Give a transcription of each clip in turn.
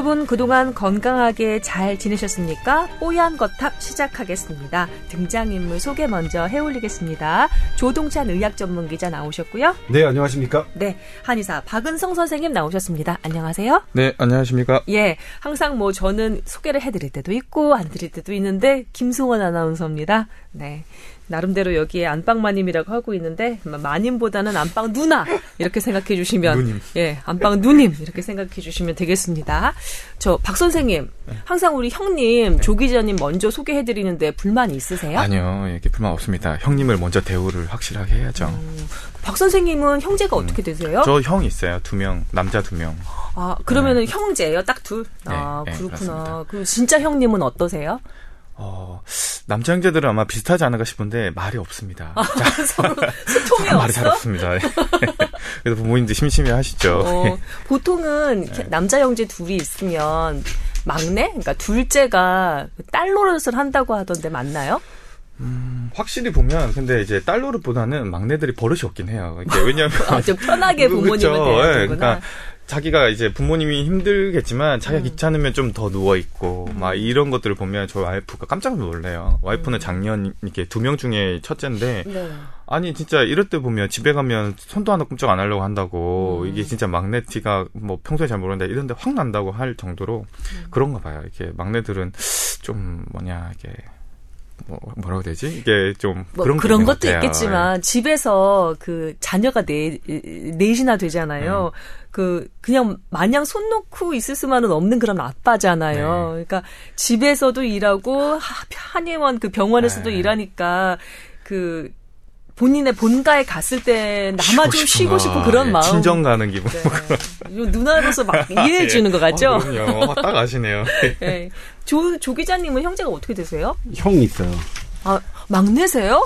여러분 그동안 건강하게 잘 지내셨습니까? 뽀얀 거탑 시작하겠습니다. 등장인물 소개 먼저 해올리겠습니다. 조동찬 의학 전문 기자 나오셨고요. 네, 안녕하십니까? 네, 한의사 박은성 선생님 나오셨습니다. 안녕하세요. 네, 안녕하십니까? 예, 항상 뭐 저는 소개를 해드릴 때도 있고 안 드릴 때도 있는데 김승원 아나운서입니다. 네, 나름대로 여기에 안방 마님이라고 하고 있는데 마님보다는 안방 누나 이렇게 생각해 주시면 누님. 예 안방 누님 이렇게 생각해 주시면 되겠습니다. 저 박 선생님 항상 우리 형님 조 기자님 먼저 소개해 드리는데 불만이 있으세요? 아니요, 이렇게 불만 없습니다. 형님을 먼저 대우를 확실하게 해야죠. 음, 박 선생님은 형제가 어떻게 되세요? 저 형 있어요. 두 명, 남자 두 명. 아 그러면은 형제예요, 딱 둘. 아 네, 네, 그렇구나. 그 진짜 형님은 어떠세요? 어, 남자 형제들은 아마 비슷하지 않을까 싶은데 말이 없습니다. 자, 서로 소통이 말이 잘 없어? 없습니다. 그래서 부모님들 심심해 하시죠. 어, 보통은 이렇게 남자 형제 둘이 있으면 막내, 그러니까 둘째가 딸 노릇을 한다고 하던데 맞나요? 확실히 보면 근데 이제 딸 노릇보다는 막내들이 버릇이 없긴 해요. 이게 왜냐하면 아, 좀 편하게 그쵸. 돼야 예, 되구나. 그러니까 자기가 이제 부모님이 힘들겠지만 자기가 음. 귀찮으면 좀 더 누워 있고 막 이런 것들을 보면 저희 와이프가 깜짝 놀래요. 와이프는 음. 작년 이렇게 두 명 중에 첫째인데 네. 아니 진짜 이럴 때 보면 집에 가면 손도 하나 꼼짝 안 하려고 한다고 음. 이게 진짜 막내 티가 뭐 평소에 잘 모르는데 이런데 확 난다고 할 정도로 음. 그런가 봐요. 이렇게 막내들은 좀 뭐냐 이게 뭐 뭐라고 되지? 이게 좀 뭐 그런 그런, 것 것도 같아요. 예. 있겠지만 집에서 그 자녀가 네 넷이나 되잖아요. 네. 그 그냥 마냥 손 놓고 있을 수만은 없는 그런 아빠잖아요. 네. 그러니까 집에서도 일하고 하- 한의원 그 병원에서도 네. 일하니까 그 본인의 본가에 갔을 때 나만 좀 쉬고 싶은. 그런 예, 마음. 친정 가는 기분. 네. 이 누나로서 막 이해해 주는 것 같죠? 아, 그럼요. 어, 딱 아시네요. 네. 조, 조 기자님은 형제가 어떻게 되세요? 형 있어요. 아, 막내세요?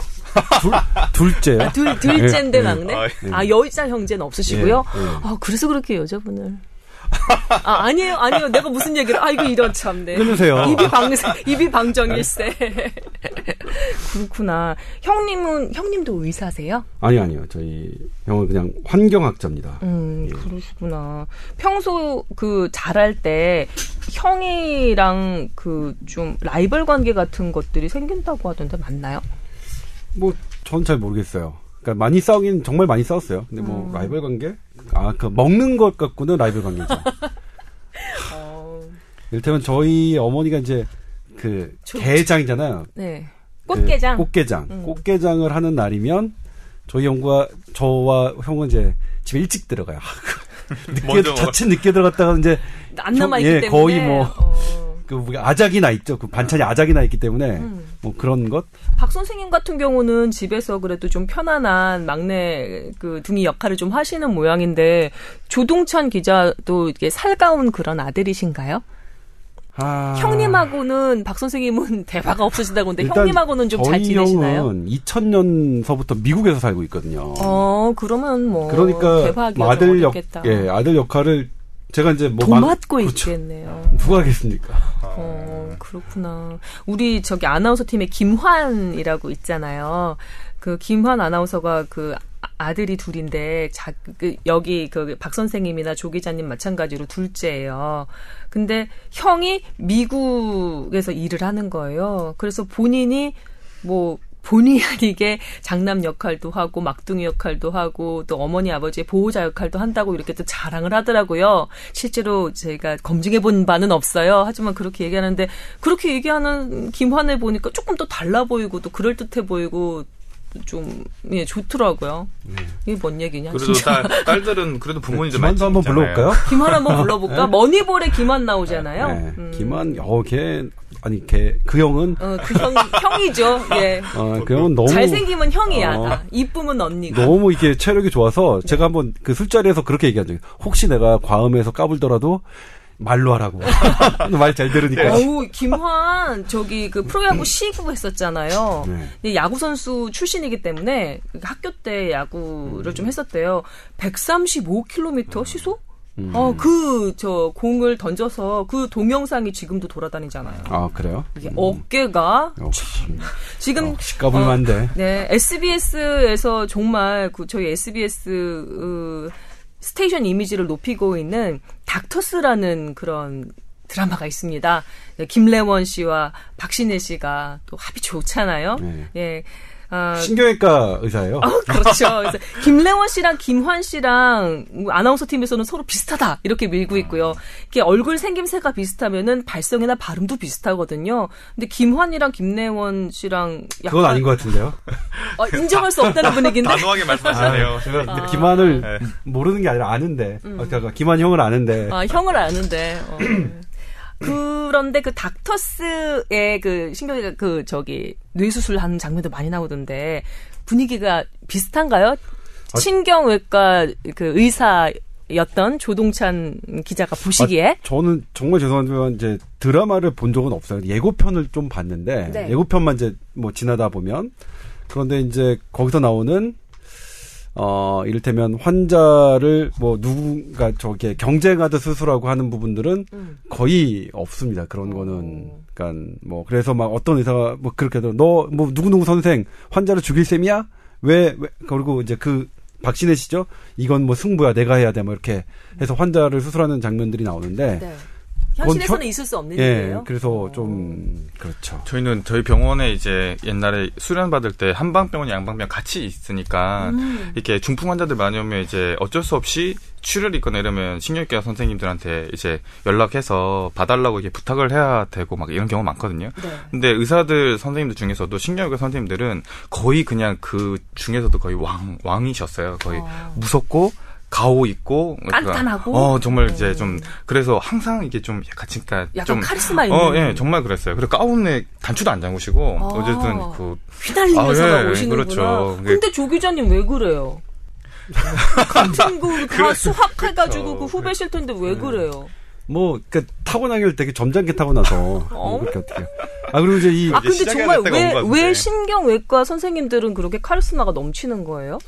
둘째요. 아, 둘, 둘째인데 예, 예. 막내? 아, 아, 여자 형제는 없으시고요? 예, 예. 아, 그래서 그렇게 여자분을. 아, 아니에요, 아니에요. 내가 무슨 얘기를, 아이고, 이런 참네. 끊으세요. 입이 방, 입이 방정일세. 그렇구나. 형님은, 형님도 의사세요? 아니 아니요. 저희 형은 그냥 환경학자입니다. 음, 그러시구나. 평소 그 잘할 때 형이랑 그 좀 라이벌 관계 같은 것들이 생긴다고 하던데 맞나요? 뭐 전 잘 모르겠어요. 그러니까 많이 싸우긴 정말 많이 싸웠어요. 근데 뭐 음. 라이벌 관계? 아 그 먹는 것 갖고는 라이벌 관계죠. 어, 이를테면 저희 어머니가 이제 그 저- 게장이잖아요. 네. 그 꽃게장. 꽃게장. 음. 꽃게장을 하는 날이면 저희 형과 저와 형은 이제 집에 일찍 들어가요. 늦게. 자칫 늦게 들어갔다가 이제 안 남아 있기 예, 때문에. 거의 뭐 어. 그 아작이 나 있죠. 그 반찬이 아작이 나 있기 때문에 음. 뭐 그런 것. 박 선생님 같은 경우는 집에서 그래도 좀 편안한 막내 그 둥이 역할을 좀 하시는 모양인데 조동찬 기자도 이게 살가운 그런 아들이신가요? 아, 형님하고는 박 선생님은 대화가 없으시다고 하는데 형님하고는 좀 잘 지내시나요? 형은 2000년서부터 미국에서 살고 있거든요. 어, 그러면 뭐 그러니까 뭐 아들 역. 예, 아들 역할을 제가 이제 뭐 막- 도맡고 그렇죠. 있겠네요. 누가 하겠습니까? 어, 그렇구나. 우리 저기 아나운서 팀에 김환이라고 있잖아요. 그 김환 아나운서가 그 아- 아들이 둘인데 자, 그 여기 그 박 선생님이나 조 기자님 마찬가지로 둘째예요. 근데 형이 미국에서 일을 하는 거예요. 그래서 본인이 뭐 본의 아니게 장남 역할도 하고 막둥이 역할도 하고 또 어머니 아버지의 보호자 역할도 한다고 이렇게 또 자랑을 하더라고요. 실제로 제가 검증해 본 바는 없어요. 하지만 그렇게 얘기하는데 그렇게 얘기하는 김환을 보니까 조금 더 달라 보이고 또 그럴 듯해 보이고 좀 예, 좋더라고요. 이게 뭔 얘기냐? 그래도 진짜. 딸, 딸들은 그래도 부모님들 많이 김한도 한번. 불러볼까요? 김환 한번 불러볼까? 머니볼에 김환 나오잖아요. 네. 음. 김한, 어, 걔, 아니, 걔, 그 형은, 어, 그 형, 형이죠. 예. 어, 그 형은 너무. 잘생기면 형이야. 어. 다. 이쁘면 언니고. 너무 이게 체력이 좋아서 제가 한번 그 술자리에서 그렇게 얘기한 적이 혹시 내가 과음해서 까불더라도 말로 하라고. 말 잘 들으니까. 어우, 김환, 저기, 그, 프로야구 시구 했었잖아요. 네. 근데 야구 선수 출신이기 때문에, 그 학교 때 야구를 좀 했었대요. 135km 시속? 음. 어, 그, 저, 공을 던져서 그 동영상이 지금도 돌아다니잖아요. 아, 그래요? 이게 어깨가, 역시. 지금, 역시 까불만데. 네, SBS에서 정말 그 저희 SBS 어, 스테이션 이미지를 높이고 있는 닥터스라는 그런 드라마가 있습니다. 김래원 씨와 박신혜 씨가 또 합이 좋잖아요. 네. 예. 아, 신경외과 의사예요. 어, 그렇죠. 그래서 김래원 씨랑 김환 씨랑 아나운서 팀에서는 서로 비슷하다 이렇게 밀고 있고요. 이게 얼굴 생김새가 비슷하면은 발성이나 발음도 비슷하거든요. 근데 김환이랑 김래원 씨랑 약간 그건 아닌 것 같은데요. 어, 인정할 수 없다는 분위기인데. 단호하게 말씀하시네요. 제가 김한을 네. 모르는 게 아니라 아는데, 아, 제가 김한 형을 아는데, 아, 형을 아는데. 어. 그런데 그 닥터스의 그 신경이 그 저기 뇌수술 하는 장면도 많이 나오던데 분위기가 비슷한가요? 아. 신경외과 그 의사 였던 조동찬 기자가 보시기에 저는 정말 죄송하지만 이제 드라마를 본 적은 없어요. 예고편을 좀 봤는데 네. 예고편만 이제 뭐 지나다 보면 그런데 이제 거기서 나오는 어 이를테면 환자를 뭐 누군가 저게 경쟁하듯 수술하고 하는 부분들은 음. 거의 없습니다. 그런 어. 거는 그러니까 뭐 그래서 막 어떤 의사가 뭐 그렇게 너뭐 누구 누구 선생 환자를 죽일 셈이야? 왜, 왜 그리고 이제 그 박신혜 씨죠. 이건 뭐 승부야. 내가 해야 돼. 뭐 이렇게 해서 환자를 수술하는 장면들이 나오는데 네. 현실에서는 현- 있을 수 없는 예, 일이에요. 그래서 어. 좀 그렇죠. 저희는 저희 병원에 이제 옛날에 수련 받을 때 한방병원, 양방병원 같이 있으니까 음. 이렇게 중풍 환자들 많이 오면 이제 어쩔 수 없이 출혈이 있거나 이러면 신경외과 선생님들한테 이제 연락해서 봐달라고 이렇게 부탁을 해야 되고 막 이런 경우가 많거든요. 네. 근데 의사들 선생님들 중에서도 신경외과 선생님들은 거의 그냥 그 중에서도 거의 왕 왕이셨어요. 거의 어. 무섭고 가오 있고 깐깐하고? 어 정말 이제 어. 좀 그래서 항상 이게 좀 약간 진짜 약간 좀 카리스마 있는 어, 예, 정말 그랬어요. 그리고 가운에 단추도 안 잠그시고 아. 어쨌든 그 휘날리면서 아, 예, 오시는구나. 그렇죠. 근데 조 기자님 왜 그래요? 같은 거다 그래- 수학해가지고 그렇죠. 그 후배실 텐데 왜 그래요? 뭐, 그, 타고나기를 되게 점잖게 타고나서. 뭐 그렇게 어떻게. 아, 그리고 이제 이, 아 근데 정말 왜. 왜 신경외과 선생님들은 그렇게 카리스마가 넘치는 거예요?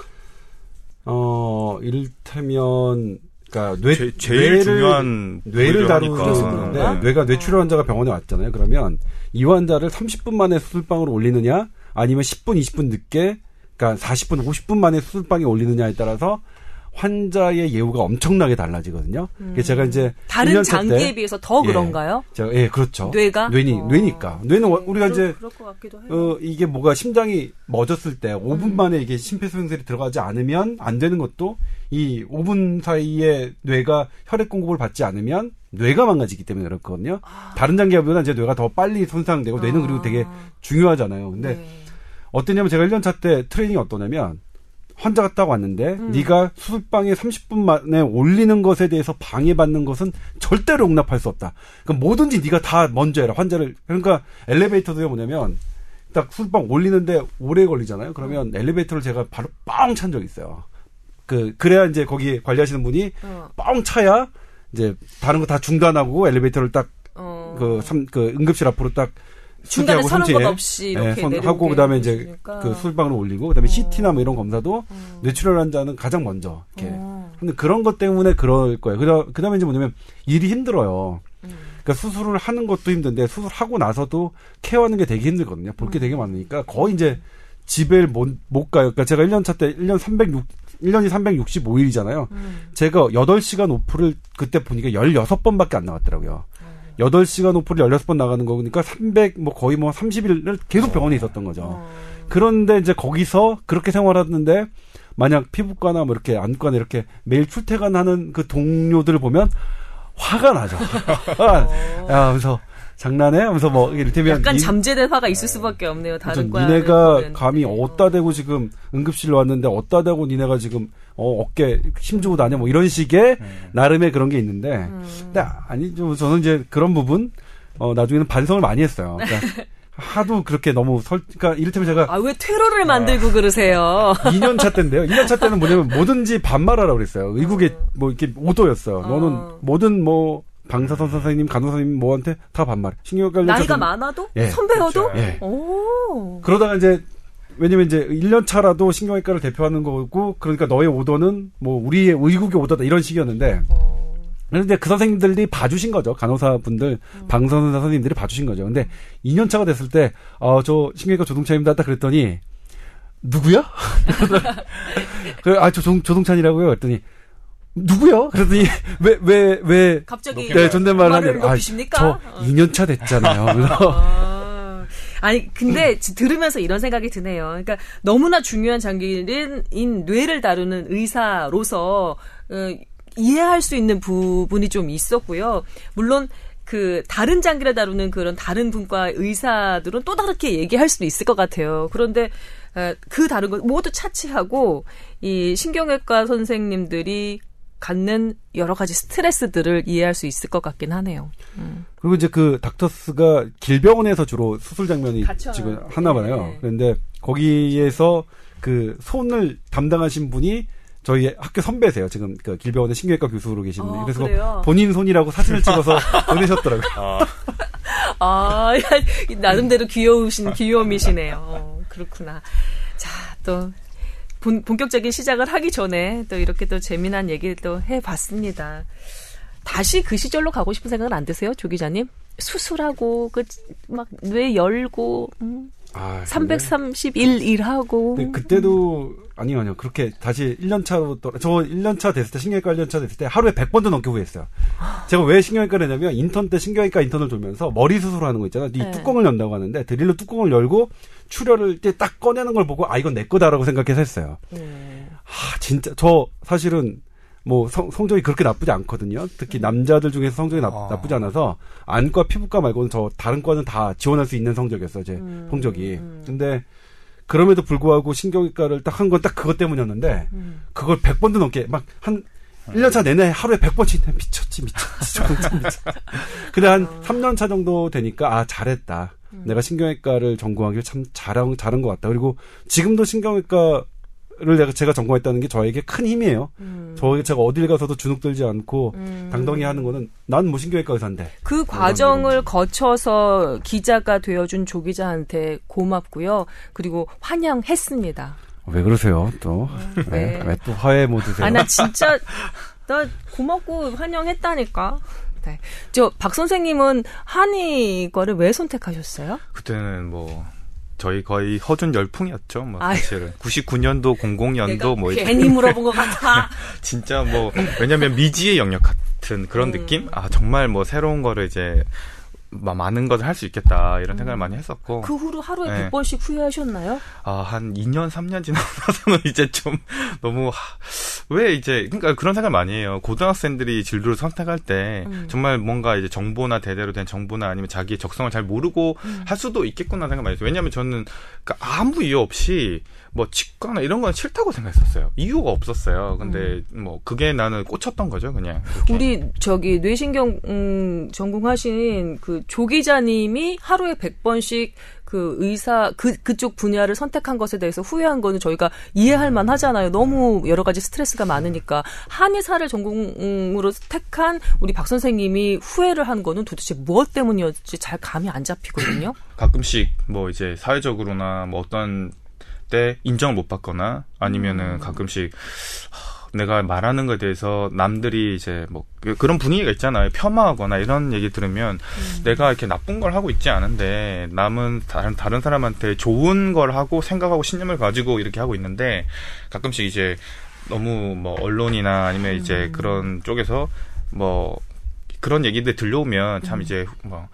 어, 이를테면, 그니까, 뇌, 제, 제일 뇌를, 중요한 뇌를 부위를 하니까. 다루는데, 그런가? 뇌가 뇌출혈 환자가 병원에 왔잖아요. 그러면, 이 환자를 30분 만에 수술방으로 올리느냐, 아니면 10분, 20분 늦게, 그니까 40분, 50분 만에 수술방에 올리느냐에 따라서, 환자의 예우가 엄청나게 달라지거든요. 그래서 제가 이제 음. 다른 1년차 장기에 때 비해서 더 예. 그런가요? 제가 예 그렇죠. 뇌가? 뇌니 어. 뇌니까 뇌는 워- 우리가 그럴- 이제. 어 이게 뭐가 심장이 멎었을 때 5분 음. 만에 이게 심폐소생술이 들어가지 않으면 안 되는 것도 이 5분 사이에 뇌가 혈액 공급을 받지 않으면 뇌가 망가지기 때문에 그렇거든요. 다른 장기보다 이제 뇌가 더 빨리 손상되고 뇌는 그리고 되게 중요하잖아요. 근데 네. 어땠냐면 제가 1년 차 때 트레이닝이 어떠냐면 환자가 딱 왔는데 음. 네가 수술방에 30분 만에 올리는 것에 대해서 방해받는 것은 절대로 용납할 수 없다. 그러니까 뭐든지 네가 다 먼저 해라. 환자를 그러니까 엘리베이터도 뭐냐면 딱 수술방 올리는데 오래 걸리잖아요. 그러면 엘리베이터를 제가 바로 뻥 찬 적이 있어요. 그 그래야 이제 거기 관리하시는 분이 어, 뻥 차야 이제 다른 거 다 중단하고 엘리베이터를 딱 어. 그, 삼, 그 응급실 앞으로 딱 중간에 서는. 것 없이 이렇게 예, 손 내려오게 하고 그다음에 이제. 그 술방으로 올리고 그다음에 어. CT나 뭐 이런 검사도 뇌출혈 환자는 가장 먼저 이렇게. 어. 근데 그런 것 때문에 그럴 거예요. 그다 그다음에 이제 뭐냐면 일이 힘들어요. 음. 그러니까 수술을 하는 것도 힘든데 수술하고 나서도 케어하는 게 되게 힘들거든요. 볼 음. 게 되게 많으니까 거의 이제 집에 못, 못 가요. 그러니까 제가 1년 차 때 1년 306 1년이 365일이잖아요. 음. 제가 8시간 오프를 그때 보니까 16번밖에 안 나갔더라고요. 어. 8시간 오프를 16번 나가는 거니까 300, 뭐 거의 뭐 30일을 계속 병원에 있었던 거죠. 어. 그런데 이제 거기서 그렇게 생활하는데 만약 피부과나 뭐 이렇게 안과나 이렇게 매일 출퇴근하는 그 동료들을 보면 화가 나죠. 아, 야, 하면서 장난해? 하면서 뭐 이를테면 약간 니- 잠재된 화가 있을 수밖에 없네요. 다른 과 니네가 감히 어디다 대고 지금 응급실로 왔는데 어디다 대고 니네가 지금 어, 어깨 힘주고 다녀 뭐 이런 식의 나름의 그런 게 있는데 음. 근데 아니죠 저는 이제 그런 부분 어 나중에는 반성을 많이 했어요. 그러니까 하도 그렇게 너무 설 그러니까 이를테면 제가 아 왜 퇴로를 만들고 그러세요? 2년 차 때인데요. 2년 차 때는 뭐냐면 뭐든지 반말하라 그랬어요. 의국의 뭐 이렇게 오도였어요. 어. 너는 뭐든 뭐 방사선 선생님, 간호 선생님 뭐한테 다 반말. 신경외과 나이가 차도- 많아도 예. 선배여도 예. 오. 그러다가 이제 왜냐면 이제 1년 차라도 신경외과를 대표하는 거고 그러니까 너의 오더는 뭐 우리의 의국의 오더다 이런 식이었는데 어. 그런데 그 선생님들이 봐주신 거죠. 간호사분들, 방사선사 선생님들이 봐주신 거죠. 근데 2년 차가 됐을 때, 어, 저 신경외과 조동찬입니다. 딱 그랬더니, 누구야? 그래, 아, 저 조, 조동찬이라고요? 그랬더니, 누구요? 그러더니 왜왜 왜 갑자기 네, 존댓말을 말을 하는데 아? 저 어. 2년 차 됐잖아요. 그래서 아, 아니 근데 지- 들으면서 이런 생각이 드네요. 그러니까 너무나 중요한 장기인 뇌를 다루는 의사로서 어, 이해할 수 있는 부분이 좀 있었고요. 물론 그 다른 장기를 다루는 그런 다른 분과 의사들은 또 다르게 얘기할 수도 있을 것 같아요. 그런데 어, 그 다른 것 모두 차치하고 이 신경외과 선생님들이 갖는 여러 가지 스트레스들을 이해할 수 있을 것 같긴 하네요. 그리고 이제 그 닥터스가 길병원에서 주로 수술 장면이 같이 지금? 하나 봐요. 네. 그런데 거기에서 그 손을 담당하신 분이 저희 학교 선배세요. 지금 그 길병원의 신경외과 교수로 계신 분이. 어, 그래서 그래요? 본인 손이라고 사진을 찍어서 보내셨더라고요. 아, 야, 나름대로 귀여우신 귀요미시네요. 어, 그렇구나. 자, 또 본, 본격적인 시작을 하기 전에 또 이렇게 또 재미난 얘기를 또 해봤습니다. 다시 그 시절로 가고 싶은 생각은 안 드세요, 조 기자님? 수술하고 그 막 뇌 열고 음, 아, 근데- 331 일하고 그때도 아니요 아니요 그렇게 다시 1년 차로 또 저 1년 차 됐을 때 신경외과 1년 차 됐을 때 하루에 100번도 넘게 후회했어요. 제가 왜 신경외과를 했냐면 인턴 때 신경외과 인턴을 돌면서 머리 수술하는 거 있잖아. 이 네. 뚜껑을 연다고 하는데 드릴로 뚜껑을 열고 출혈을 딱 꺼내는 걸 보고 아 이건 내 거다라고 생각해서 했어요. 음, 아 진짜 저 사실은 뭐 성, 성적이 그렇게 나쁘지 않거든요. 특히 남자들 중에서 성적이 나, 아. 나쁘지 않아서 안과 피부과 말고는 저 다른 과는 다 지원할 수 있는 성적이었어요. 제 음, 성적이. 음. 근데 그럼에도 불구하고 신경외과를 딱 한 건 딱 그것 때문이었는데 음. 그걸 100번도 넘게 막한 1년차 내내 하루에 100번씩 미쳤지 미쳤지 진짜 미쳤. 근데 한 3년차 정도 되니까 아 잘했다. 내가 신경외과를 전공하길 참 잘한 잘한 것 같다. 그리고 지금도 신경외과 를 내가 제가 전공했다는 게 저에게 큰 힘이에요. 음. 저 제가 어딜 가서도 주눅 들지 않고 음. 당당히 하는 거는 난뭐 신경외과 의사인데. 그 과정을 거쳐서 기자가 되어준 조 기자한테 고맙고요. 그리고 환영했습니다. 왜 그러세요 또? 네. 왜또 화해 모드세요? 아, 나 진짜, 나 고맙고 환영했다니까. 네. 저, 박 선생님은 한의과를 왜 선택하셨어요? 그때는 뭐 저희 거의 허준 열풍이었죠. 뭐 아유. 사실은 99년도, 00년도 뭐 이제 괜히 물어본 것 같아. 진짜 뭐 왜냐면 미지의 영역 같은 그런 음. 느낌? 아 정말 뭐 새로운 거를 이제 마- 많은 것을 할 수 있겠다 이런 생각을 많이 했었고 그 후로 하루에 네. 100번씩 후회하셨나요? 아한 2년 3년 지나고 나서는 이제 좀 너무 하, 왜 이제 그러니까 그런 생각 많이 해요 고등학생들이 진로를 선택할 때 음. 정말 뭔가 이제 정보나 대대로 된 정보나 아니면 자기의 적성을 잘 모르고 음. 할 수도 있겠구나 생각 많이 했어요 왜냐하면 저는 그러니까 아무 이유 없이 뭐 치과나 이런 건 싫다고 생각했었어요 이유가 없었어요 근데 뭐 그게 나는 꽂혔던 거죠 그냥 그렇게. 음. 우리 저기 뇌신경 음, 전공하신 그 조 기자님이 하루에 100번씩 그 의사 그 그쪽 분야를 선택한 것에 대해서 후회한 거는 저희가 이해할 만 하잖아요. 너무 여러 가지 스트레스가 많으니까 한의사를 전공으로 택한 우리 박 선생님이 후회를 한 거는 도대체 무엇 때문이었지 잘 감이 안 잡히거든요. 가끔씩 뭐 이제 사회적으로나 뭐 어떤 때 인정을 못 받거나 아니면은 가끔씩 하, 내가 말하는 것에 대해서 남들이 이제 뭐 그- 그런 분위기가 있잖아요. 폄하하거나 이런 얘기 들으면 내가 이렇게 나쁜 걸 하고 있지 않은데 남은 다른 다른 사람한테 좋은 걸 하고 생각하고 신념을 가지고 이렇게 하고 있는데 가끔씩 이제 너무 뭐 언론이나 아니면 이제 그런 쪽에서 뭐 그런 얘기들 들려오면 참 이제 뭐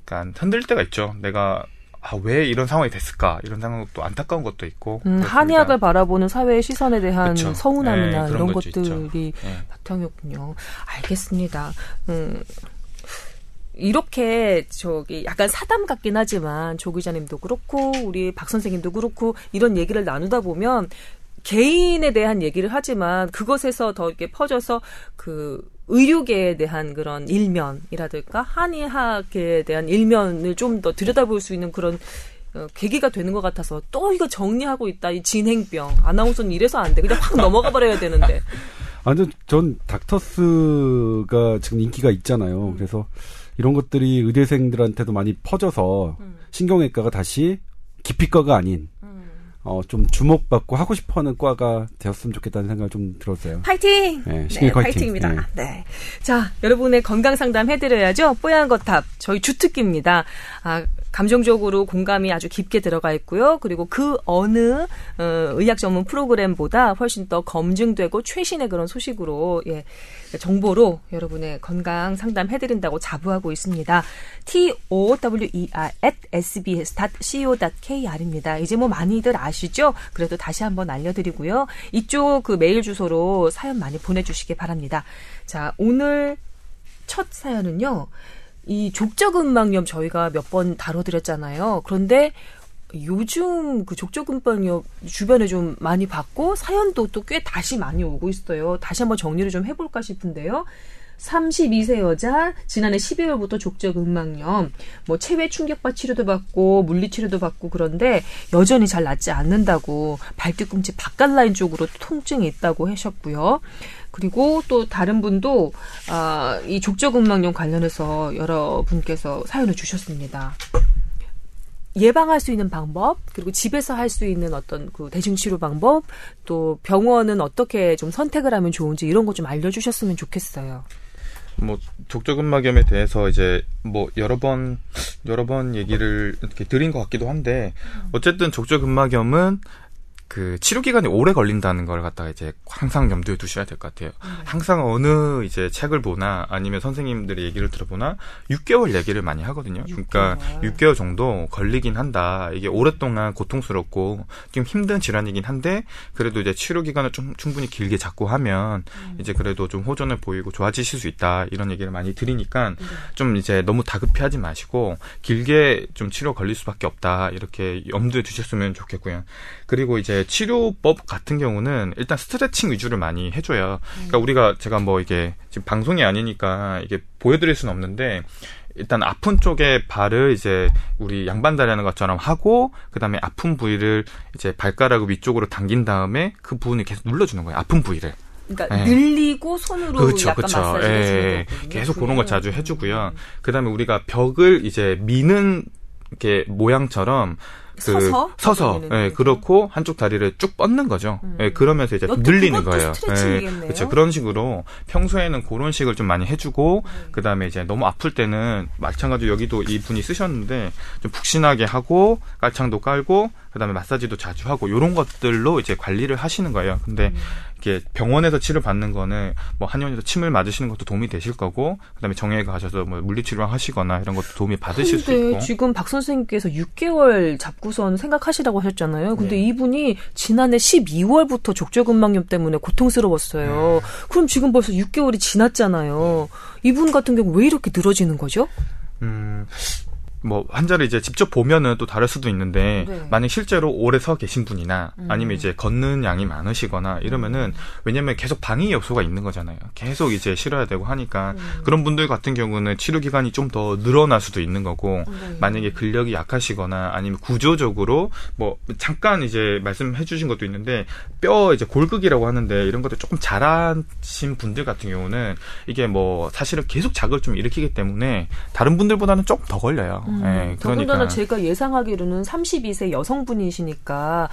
약간 흔들 때가 있죠. 내가 아, 왜 이런 상황이 됐을까? 이런 생각도 안타까운 것도 있고. 음. 한의학을 바라보는 사회의 시선에 대한 그쵸. 서운함이나 네, 이런 것들이 예. 바탕이었군요. 알겠습니다. 음, 이렇게 저기 약간 사담 같긴 하지만 조 기자님도 그렇고 우리 박 선생님도 그렇고 이런 얘기를 나누다 보면 개인에 대한 얘기를 하지만 그것에서 더 이렇게 퍼져서 그 의료계에 대한 그런 일면이라든가 한의학에 대한 일면을 좀 더 들여다볼 수 있는 그런 어, 계기가 되는 것 같아서 또 이거 정리하고 있다 이 진행병 아나운서는 이래서 안 돼 그냥 확 넘어가 버려야 되는데 아니, 전 닥터스가 지금 인기가 있잖아요. 음. 그래서 이런 것들이 의대생들한테도 많이 퍼져서 음. 신경외과가 다시 기피과가 아닌 어, 좀 주목받고 하고 싶어 하는 과가 되었으면 좋겠다는 생각을 좀 들었어요. 파이팅! 네, 신경 파이팅. 파이팅 입니다. 네. 네. 자, 여러분의 건강 상담 해드려야죠. 뽀얀 거탑 저희 주특기입니다. 아, 감정적으로 공감이 아주 깊게 들어가 있고요. 그리고 그 어느 어, 의학 전문 프로그램보다 훨씬 더 검증되고 최신의 그런 소식으로 예, 정보로 여러분의 건강 상담 해드린다고 자부하고 있습니다. t o w e r at sbs.co.kr입니다. 이제 뭐 많이들 아시죠? 그래도 다시 한번 알려드리고요. 이쪽 그 메일 주소로 사연 많이 보내주시기 바랍니다. 자 오늘 첫 사연은요. 이 족저근막염 저희가 몇 번 다뤄드렸잖아요. 그런데 요즘 그 족저근막염 주변에 좀 많이 받고 사연도 또 꽤 다시 많이 오고 있어요. 다시 한번 정리를 좀 해볼까 싶은데요. 32세 여자 지난해 12월부터 족저근막염 뭐 체외 충격파 치료도 받고 물리 치료도 받고 그런데 여전히 잘 낫지 않는다고 발뒤꿈치 바깥 라인 쪽으로 통증이 있다고 하셨고요. 그리고 또 다른 분도 아, 이 족저근막염 관련해서 여러분께서 사연을 주셨습니다. 예방할 수 있는 방법, 그리고 집에서 할 수 있는 어떤 그 대중치료 방법, 또 병원은 어떻게 좀 선택을 하면 좋은지 이런 거 좀 알려주셨으면 좋겠어요. 뭐 족저근막염에 대해서 이제 뭐 여러 번 여러 번 얘기를 이렇게 드린 것 같기도 한데 어쨌든 족저근막염은 그 치료 기간이 오래 걸린다는 걸 갖다가 이제 항상 염두에 두셔야 될 것 같아요. 음. 항상 어느 이제 책을 보나 아니면 선생님들의 얘기를 들어보나 6개월 얘기를 많이 하거든요. 6개월. 그러니까 6개월 정도 걸리긴 한다. 이게 오랫동안 고통스럽고 좀 힘든 질환이긴 한데 그래도 이제 치료 기간을 좀 충분히 길게 잡고 하면 음. 이제 그래도 좀 호전을 보이고 좋아지실 수 있다. 이런 얘기를 많이 드리니까 네. 좀 이제 너무 다급해하지 마시고 길게 좀 치료 걸릴 수밖에 없다. 이렇게 염두에 두셨으면 좋겠고요. 그리고 이제 치료법 같은 경우는 일단 스트레칭 위주를 많이 해줘요. 그러니까 우리가 제가 뭐 이게 지금 방송이 아니니까 이게 보여드릴 수는 없는데 일단 아픈 쪽에 발을 이제 우리 양반다리 하는 것처럼 하고 그다음에 아픈 부위를 이제 발가락을 위쪽으로 당긴 다음에 그 부분을 계속 눌러주는 거예요. 아픈 부위를. 그러니까 네. 늘리고 손으로 그렇죠, 약간 그렇죠. 마사지 예, 계속 그런 거 자주 해주고요. 음. 그다음에 우리가 벽을 이제 미는 이렇게 모양처럼 그 서서 서서 예, 그렇고 한쪽 다리를 쭉 뻗는 거죠. 음. 예, 그러면서 이제 늘리는 거예요. 예, 그렇죠. 그런 식으로 평소에는 그런 식을 좀 많이 해주고 음. 그다음에 이제 너무 아플 때는 마찬가지로 여기도 이 분이 쓰셨는데 좀 푹신하게 하고 깔창도 깔고 그다음에 마사지도 자주 하고 요런 것들로 이제 관리를 하시는 거예요. 근데 음. 이게 병원에서 치료 받는 거는 뭐 한의원에서 침을 맞으시는 것도 도움이 되실 거고 그다음에 정형외과 가셔서 뭐 물리치료 하시거나 이런 것도 도움이 받으실 수 있고. 지금 박 선생님께서 6개월 잡고선 생각하시라고 하셨잖아요. 근데 네. 이분이 지난해 12월부터 족저근막염 때문에 고통스러웠어요. 네. 그럼 지금 벌써 6개월이 지났잖아요. 이분 같은 경우 왜 이렇게 늘어지는 거죠? 음, 뭐 환자를 이제 직접 보면은 또 다를 수도 있는데 네. 만약 실제로 오래 서 계신 분이나 음. 아니면 이제 걷는 양이 많으시거나 이러면은 왜냐면 계속 방해 요소가 있는 거잖아요. 계속 이제 실어야 되고 하니까 음. 그런 분들 같은 경우는 치료 기간이 좀 더 늘어날 수도 있는 거고 네. 만약에 근력이 약하시거나 아니면 구조적으로 뭐 잠깐 이제 말씀해 주신 것도 있는데 뼈 이제 골극이라고 하는데 이런 것들 조금 잘하신 분들 같은 경우는 이게 뭐 사실은 계속 자극을 좀 일으키기 때문에 다른 분들보다는 조금 더 걸려요. 음. 음. 네, 더군다나 제가 예상하기로는 32세 여성분이시니까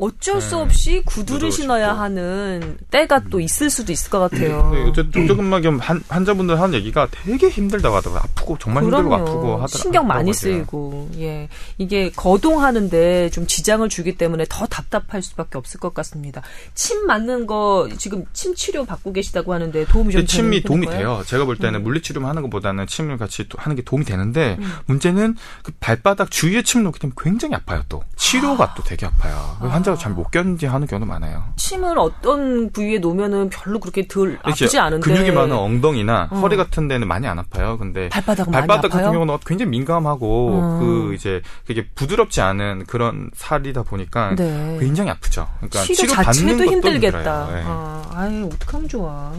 어쩔 수 네. 없이 구두를 신어야 하는 때가 또 있을 수도 있을 것 같아요. 네, 어쨌든 족저근막염 환자분들 하는 얘기가 되게 힘들다고 하더라고요. 아프고 정말 그럼요. 힘들고 아프고 하더라고요. 신경 많이 쓰이고 예 이게 거동하는데 좀 지장을 주기 때문에 더 답답할 수밖에 없을 것 같습니다. 침 맞는 거 지금 침 치료 받고 계시다고 하는데 도움이 좀 침이 도움이 돼요. 제가 볼 때는 음. 물리치료만 하는 것보다는 침을 같이 하는 게 도움이 되는데 음. 문제는 그 발바닥 주위에 침 놓게 되면 굉장히 아파요. 또 치료가 아. 또 되게 아파요. 환자 환자가 잘 못 견디하는 경우도 많아요. 침을 어떤 부위에 놓으면 별로 그렇게 덜 아프지 않은데 근육이 많은 엉덩이나 어. 허리 같은 데는 많이 안 아파요. 근데 발바닥은 발바닥 같은 경우는 굉장히 민감하고 어. 그 이제 그게 부드럽지 않은 그런 살이다 보니까 네. 굉장히 아프죠. 그러니까 치료, 치료 자체도 힘들겠다. 네. 아, 아유 어떡하면 좋아.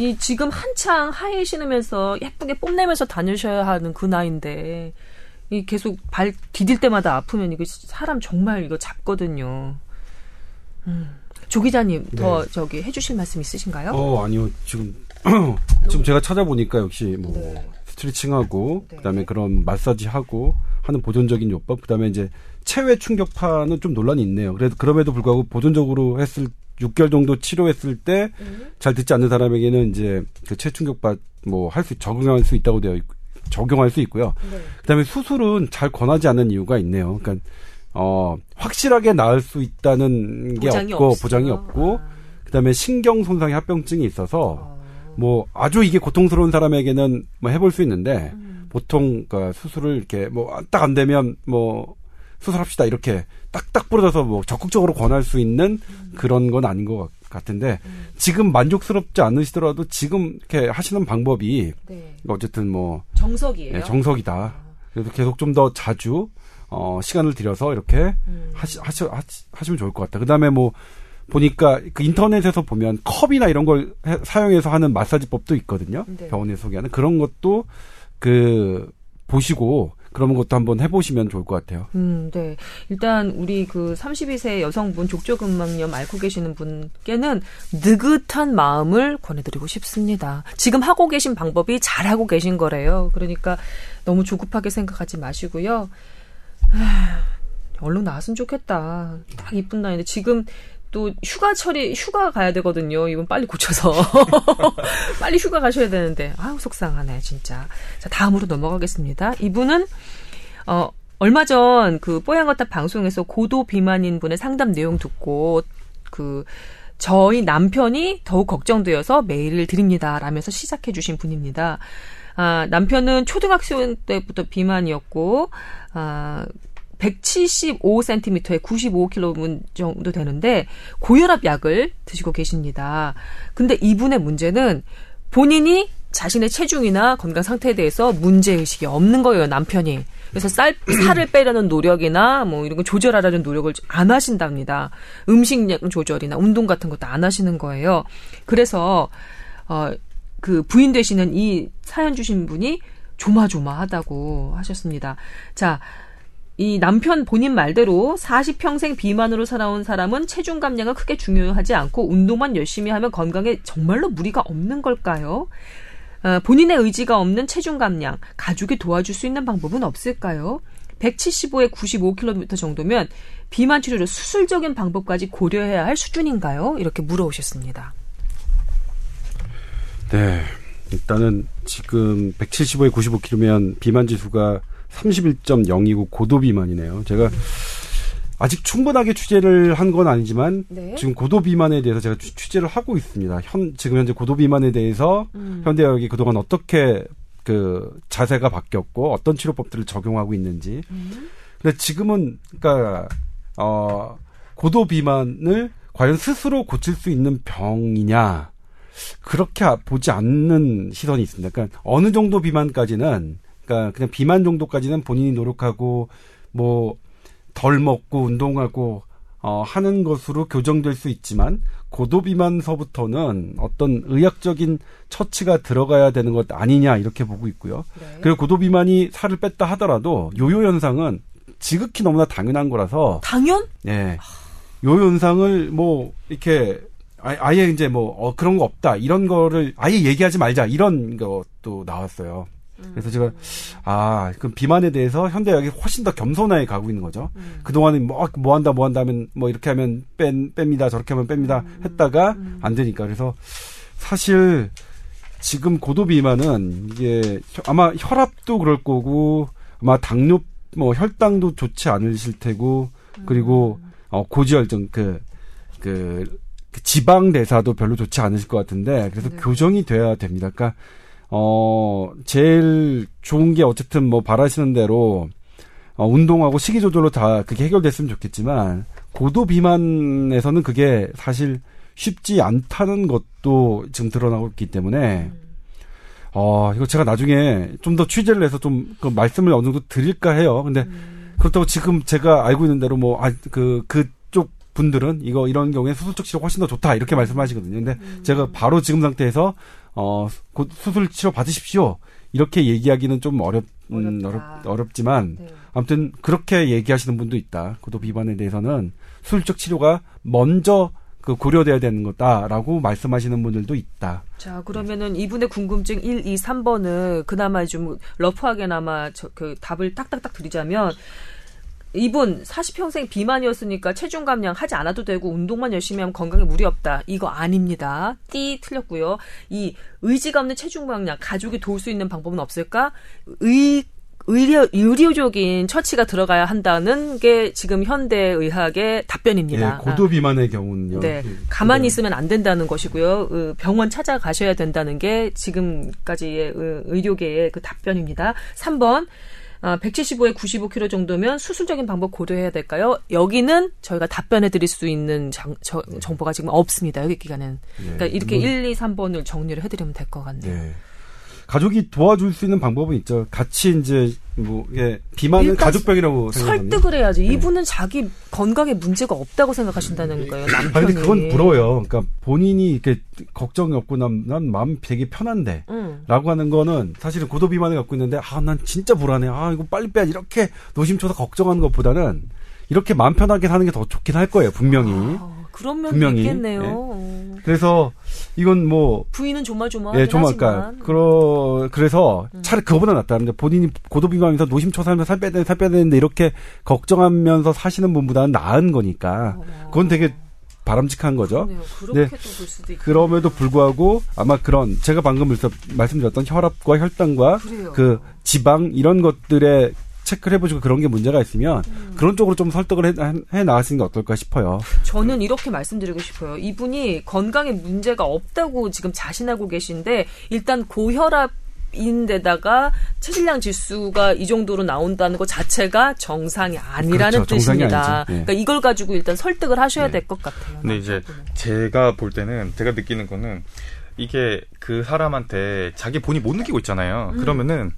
이 지금 한창 하이힐 신으면서 예쁘게 뽐내면서 다니셔야 하는 그 나이인데 이 계속 발 디딜 때마다 아프면 이거 사람 정말 이거 잡거든요. 음. 조 기자님 네. 더 저기 해주실 말씀 있으신가요? 어 아니요 지금 지금 제가 찾아보니까 역시 뭐 네. 스트레칭하고 네. 그다음에 그런 마사지하고 하는 보존적인 요법 그다음에 이제 체외 충격파는 좀 논란이 있네요. 그래도 그럼에도 불구하고 보존적으로 했을 6개월 정도 치료했을 때잘 음. 듣지 않는 사람에게는 이제 그 체충격파 뭐 할 수 적응할 수 있다고 되어 적용할 수 있고요. 네. 그다음에 수술은 잘 권하지 않는 이유가 있네요. 그러니까 어 확실하게 나을 수 있다는 게 없고 없어요? 보장이 없고 아. 그다음에 신경 손상의 합병증이 있어서 어. 뭐 아주 이게 고통스러운 사람에게는 뭐 해볼 수 있는데 음. 보통 그 수술을 이렇게 뭐 딱 안 되면 뭐 수술합시다 이렇게 딱딱 부러져서 뭐 적극적으로 권할 수 있는 그런 건 아닌 것 같- 같은데 지금 만족스럽지 않으시더라도 지금 이렇게 하시는 방법이 네. 어쨌든 뭐 정석이에요. 예, 정석이다. 그래서 계속 좀 더 자주 어 시간을 들여서 이렇게 음. 하시, 하시, 하시, 하시면 좋을 것 같다. 그다음에 뭐 보니까 그 인터넷에서 보면 컵이나 이런 걸 해- 사용해서 하는 마사지법도 있거든요. 네. 병원에서 소개하는 그런 것도 그 보시고 그런 것도 한번 해보시면 좋을 것 같아요. 음, 네. 일단 우리 그 32세 여성분 족저근막염 앓고 계시는 분께는 느긋한 마음을 권해드리고 싶습니다. 지금 하고 계신 방법이 잘 하고 계신 거래요. 그러니까 너무 조급하게 생각하지 마시고요. 하, 얼른 나왔으면 좋겠다. 딱 이쁜 나이인데 지금 또 휴가철이 휴가 가야 되거든요. 이건 빨리 고쳐서 빨리 휴가 가셔야 되는데 아우 속상하네 진짜. 자 다음으로 넘어가겠습니다. 이분은 어 얼마 전 그 뽀얀 거탑 방송에서 고도 비만인 분의 상담 내용 듣고 그 저희 남편이 더욱 걱정되어서 메일을 드립니다. 라면서 시작해 주신 분입니다. 아, 남편은 초등학생 때부터 비만이었고, 아, 175cm에 95kg 정도 되는데 고혈압 약을 드시고 계십니다. 근데 이분의 문제는 본인이 자신의 체중이나 건강 상태에 대해서 문제 의식이 없는 거예요, 남편이. 그래서 쌀 살을 빼려는 노력이나 뭐 이런 거 조절하려는 노력을 안 하신답니다. 음식 조절이나 운동 같은 것도 안 하시는 거예요. 그래서 어 그 부인 되시는 이 사연 주신 분이 조마조마하다고 하셨습니다. 자, 이 남편 본인 말대로 40평생 비만으로 살아온 사람은 체중 감량은 크게 중요하지 않고 운동만 열심히 하면 건강에 정말로 무리가 없는 걸까요? 어, 본인의 의지가 없는 체중 감량, 가족이 도와줄 수 있는 방법은 없을까요? 175에 95kg 정도면 비만 치료로 수술적인 방법까지 고려해야 할 수준인가요? 이렇게 물어오셨습니다. 네. 일단은 지금 175에 95kg면 비만 지수가 31.0이고 고도 비만이네요. 제가 아직 충분하게 취재를 한 건 아니지만 네. 지금 고도 비만에 대해서 제가 취- 취재를 하고 있습니다. 현 지금 현재 고도 비만에 대해서 음. 현대의학이 그동안 어떻게 그 자세가 바뀌었고 어떤 치료법들을 적용하고 있는지. 음. 근데 지금은 그러니까 어 고도 비만을 과연 스스로 고칠 수 있는 병이냐 그렇게 아- 보지 않는 시선이 있습니다. 그러니까 어느 정도 비만까지는 그러니까 그냥 비만 정도까지는 본인이 노력하고 뭐 덜 먹고 운동하고 어 하는 것으로 교정될 수 있지만 고도 비만서부터는 어떤 의학적인 처치가 들어가야 되는 것 아니냐 이렇게 보고 있고요. 네. 그리고 고도 비만이 살을 뺐다 하더라도 요요 현상은 지극히 너무나 당연한 거라서 당연? 예. 요 현상을 뭐 이렇게 아- 아예 이제 뭐 어, 그런 거 없다 이런 거를 아예 얘기하지 말자 이런 것도 나왔어요. 그래서 제가 아 그럼 비만에 대해서 현대의학이 훨씬 더 겸손하게 가고 있는 거죠. 그 동안은 뭐, 뭐 한다 뭐 한다 하면 뭐 이렇게 하면 뺀 뺍니다 저렇게 하면 뺍니다 했다가 안 되니까 그래서 사실 지금 고도 비만은 이게 혀- 아마 혈압도 그럴 거고 아마 당뇨 뭐 혈당도 좋지 않으실 테고 그리고 어 고지혈증 그, 그, 그 지방 대사도 별로 좋지 않으실 것 같은데 그래서 네. 교정이 돼야 됩니다. 그러니까 어 제일 좋은 게 어쨌든 뭐 바라시는 대로 어, 운동하고 식이 조절로 다 그게 해결됐으면 좋겠지만 고도 비만에서는 그게 사실 쉽지 않다는 것도 지금 드러나고 있기 때문에 어 이거 제가 나중에 좀 더 취재를 해서 좀 그 말씀을 어느 정도 드릴까 해요. 근데 그렇다고 지금 제가 알고 있는 대로 뭐 아 그 그쪽 분들은 이거 이런 경우에 수술적 치료가 훨씬 더 좋다 이렇게 말씀하시거든요. 근데 제가 바로 지금 상태에서 어 곧 수술 치료 받으십시오 이렇게 얘기하기는 좀 어렵 음. 어렵 어렵지만 네. 아무튼 그렇게 얘기하시는 분도 있다. 고도 비만에 대해서는 수술적 치료가 먼저 그 고려돼야 되는 거다라고 말씀하시는 분들도 있다. 자, 그러면은 이분의 궁금증 1, 2, 3번은 그나마 좀 러프하게나마 저, 그 답을 딱딱딱 드리자면 이분 40평생 비만이었으니까 체중 감량 하지 않아도 되고 운동만 열심히 하면 건강에 무리 없다. 이거 아닙니다. 띠 틀렸고요. 이 의지가 없는 체중 감량 가족이 도울 수 있는 방법은 없을까? 의 의료 의료적인 처치가 들어가야 한다는 게 지금 현대 의학의 답변입니다. 예, 고도 비만의 경우는요. 네, 예, 가만히 네. 있으면 안 된다는 것이고요. 어, 병원 찾아가셔야 된다는 게 지금까지의 어, 의료계의 그 답변입니다. 3번. 아, 175에 95kg 정도면 수술적인 방법 고려해야 될까요? 여기는 저희가 답변해 드릴 수 있는 장- 저- 정보가 지금 없습니다. 여기 기간은. 그러니까 이렇게 뭐- 1, 2, 3번을 정리를 해드리면 될 것 같네요. 네. 가족이 도와줄 수 있는 방법은 있죠. 같이 이제 뭐 이게 비만은 가족병이라고 생각합니다. 설득을 해야지. 이분은 자기 건강에 문제가 없다고 생각하신다는 거예요. 아 남편이. 근데 그건 부러워요. 그러니까 본인이 이렇게 걱정이 없고 난, 난 마음 되게 편한데. 응. 라고 하는 거는 사실은 고도 비만을 갖고 있는데 아 난 진짜 불안해. 아 이거 빨리 빼야지. 이렇게 노심초사 걱정하는 것보다는 이렇게 마음 편하게 사는 게 더 좋긴 할 거예요. 분명히. 아, 그런 면도 분명히, 있겠네요. 예. 어. 그래서 이건 뭐 부인은 조마조마하긴 예, 하지만 그러 그래서 음. 차라리 그거보다 낫다. 근데 본인이 고도 비만하면서 노심초사하면서 살 빼야 되는데 살 빼야 되는데 이렇게 걱정하면서 사시는 분보다는 나은 거니까 그건 되게 바람직한 거죠. 그러네요. 네. 그럼에도 불구하고 아마 그런 제가 방금 말씀- 말씀드렸던 혈압과 혈당과 그래요. 그 지방 이런 것들에 체크를 해보시고 그런 게 문제가 있으면 음. 그런 쪽으로 좀 설득을 해, 해 나가시는 게 어떨까 싶어요. 저는 이렇게 말씀드리고 싶어요. 이분이 건강에 문제가 없다고 지금 자신하고 계신데 일단 고혈압 인데다가 체질량 지수가 이 정도로 나온다는 것 자체가 정상이 아니라는 그렇죠. 뜻입니다. 예. 그러니까 이걸 가지고 일단 설득을 하셔야 네. 될것 같아요. 근데 이제 제가 볼 때는 제가 느끼는 거는 이게 그 사람한테 자기 본이 못 느끼고 있잖아요. 음. 그러면은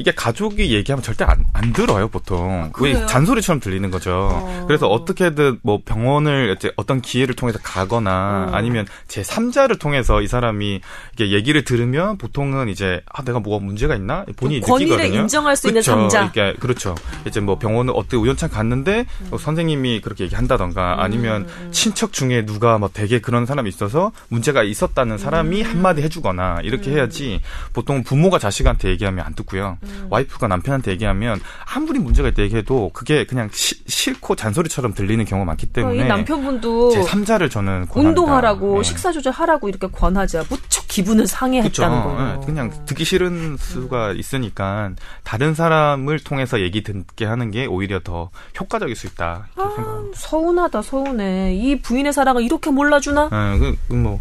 이게 가족이 얘기하면 절대 안, 안 들어요, 보통. 왜 아, 그래요? 잔소리처럼 들리는 거죠. 어. 그래서 어떻게든 뭐 병원을 이제 어떤 기회를 통해서 가거나 어. 아니면 제 3자를 통해서 이 사람이 이게 얘기를 들으면 보통은 이제 아 내가 뭐가 문제가 있나 본인이 좀 권위를 느끼거든요. 인정할 수 있는 그쵸. 삼자. 이게 그렇죠. 이제 뭐 병원을 어떻게 우연찮 갔는데 어, 선생님이 그렇게 얘기한다던가 음, 아니면 친척 중에 누가 뭐 되게 그런 사람이 있어서 문제가 있었다는 사람이 음. 한마디 해주거나 이렇게 해야지 보통 부모가 자식한테 얘기하면 안 듣고요. 음. 와이프가 남편한테 얘기하면 아무리 문제가 있다 얘기해도 그게 그냥 시- 싫고 잔소리처럼 들리는 경우가 많기 때문에 이 남편분도 제 3자를 저는 권합니다. 운동하라고 네. 식사 조절하라고 이렇게 권하자 무척 기분을. 상해했다는 거예요. 예, 그냥 듣기 싫은 수가 있으니까 다른 사람을 통해서 얘기 듣게 하는 게 오히려 더 효과적일 수 있다. 생각합니다. 서운하다 서운해. 이 부인의 사랑을 이렇게 몰라주나? 예, 그, 그 뭐,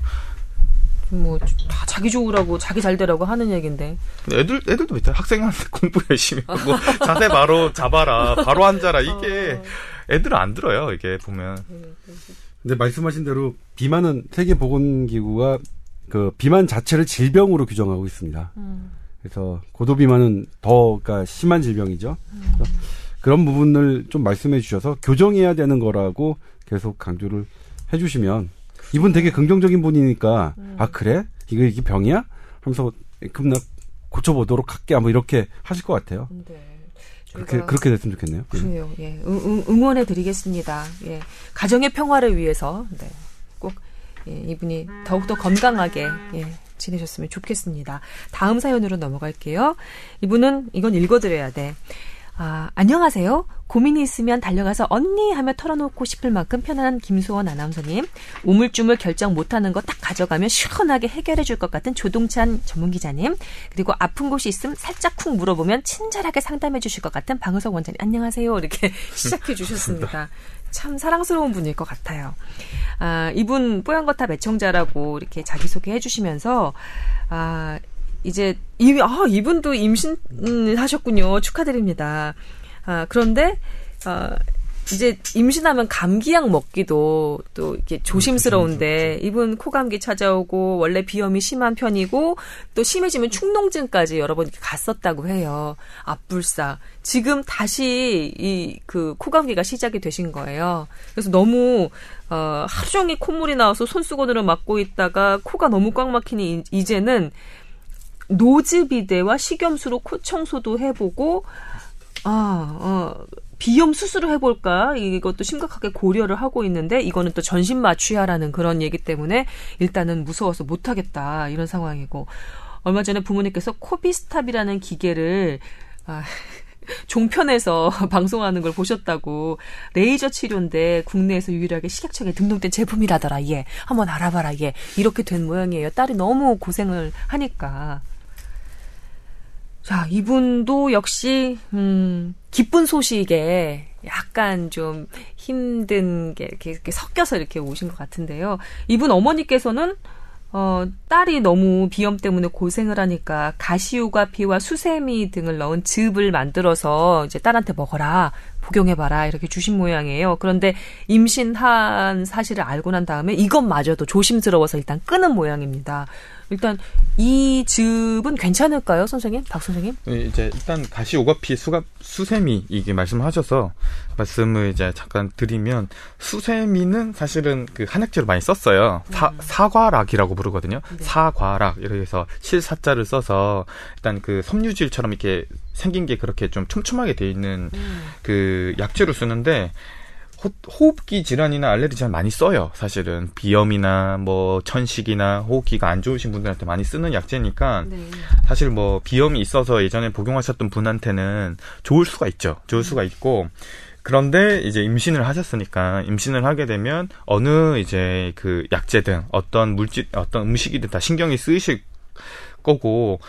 뭐 다 자기 좋으라고 자기 잘 되라고 하는 얘긴데. 애들, 애들도 있잖아. 학생한테 공부 열심히 하고, 자세 바로 잡아라, 바로 앉아라. 이게, 애들은 안 들어요, 이게 보면. 근데 말씀하신 대로 비만은 세계보건기구가 그 비만 자체를 질병으로 규정하고 있습니다. 그래서 고도 비만은 더 그러니까 심한 질병이죠. 그래서 그런 부분을 좀 말씀해 주셔서 교정해야 되는 거라고 계속 강조를 해주시면 이분 되게 긍정적인 분이니까 아 그래 이거 이게 병이야 하면서 그럼 나 고쳐보도록 할게 뭐 이렇게 하실 것 같아요. 네. 그렇게 그렇게 됐으면 좋겠네요. 예. 그래요. 예. 응, 응원해 드리겠습니다. 예. 가정의 평화를 위해서 네. 꼭 예, 이분이 더욱더 건강하게 예. 지내셨으면 좋겠습니다. 다음 사연으로 넘어갈게요. 이분은 이건 읽어드려야 돼. 아, 안녕하세요. 고민이 있으면 달려가서 언니 하며 털어놓고 싶을 만큼 편안한 김수원 아나운서님. 우물쭈물 결정 못하는 거 딱 가져가면 시원하게 해결해 줄 것 같은 조동찬 전문 기자님. 그리고 아픈 곳이 있음 살짝 쿵 물어보면 친절하게 상담해 주실 것 같은 방우석 원장님. 안녕하세요. 이렇게 시작해 주셨습니다. 참 사랑스러운 분일 것 같아요. 아, 이분 뽀얀거탑 애청자라고 이렇게 자기소개 해 주시면서, 아, 이제, 이, 아, 이분도 임신하셨군요. 축하드립니다. 아, 그런데, 아, 이제 임신하면 감기약 먹기도 또 이렇게 조심스러운데 이분 코감기 찾아오고 원래 비염이 심한 편이고 또 심해지면 축농증까지 여러 번 갔었다고 해요. 앞불사. 지금 다시 이 그 코감기가 시작이 되신 거예요. 그래서 너무 어 하루 종일 콧물이 나와서 손수건으로 막고 있다가 코가 너무 꽉 막히니 이- 이제는 노즈비데와 식염수로 코 청소도 해보고 아, 어, 비염 수술을 해볼까? 이것도 심각하게 고려를 하고 있는데, 이거는 또 전신 마취하라는 그런 얘기 때문에, 일단은 무서워서 못하겠다. 이런 상황이고. 얼마 전에 부모님께서 코비스탑이라는 기계를, 아, 종편에서 방송하는 걸 보셨다고 레이저 치료인데 국내에서 유일하게 식약청에 등록된 제품이라더라. 예. 한번 알아봐라. 예. 이렇게 된 모양이에요. 딸이 너무 고생을 하니까. 자, 이분도 역시 음, 기쁜 소식에 약간 좀 힘든 게 이렇게, 이렇게 섞여서 이렇게 오신 것 같은데요. 이분 어머니께서는 어, 딸이 너무 비염 때문에 고생을 하니까 가시오가 피와 수세미 등을 넣은 즙을 만들어서 이제 딸한테 먹어라. 복용해봐라. 이렇게 주신 모양이에요. 그런데 임신한 사실을 알고 난 다음에 이것마저도 조심스러워서 일단 끊은 모양입니다. 일단 이 즙은 괜찮을까요, 선생님? 박 선생님? 네, 이제 일단 가시 오가피 수갑 수세미 이게 말씀하셔서 말씀을 이제 잠깐 드리면 수세미는 사실은 그 한약재로 많이 썼어요. 사, 음. 사과락이라고 부르거든요. 네. 사과락 이렇게 해서 실사자를 써서 일단 그 섬유질처럼 이렇게 생긴 게 그렇게 좀 촘촘하게 돼 있는 음. 그 약재로 쓰는데 호,흡기 질환이나 알레르기 잘 많이 써요. 사실은 비염이나 뭐 천식이나 호흡기가 안 좋으신 분들한테 많이 쓰는 약재니까 네. 사실 뭐 비염이 있어서 예전에 복용하셨던 분한테는 좋을 수가 있죠. 좋을 수가 있고 그런데 이제 임신을 하셨으니까 임신을 하게 되면 어느 이제 그 약재 등 어떤 물질 어떤 음식이든 다 신경이 쓰이실 거고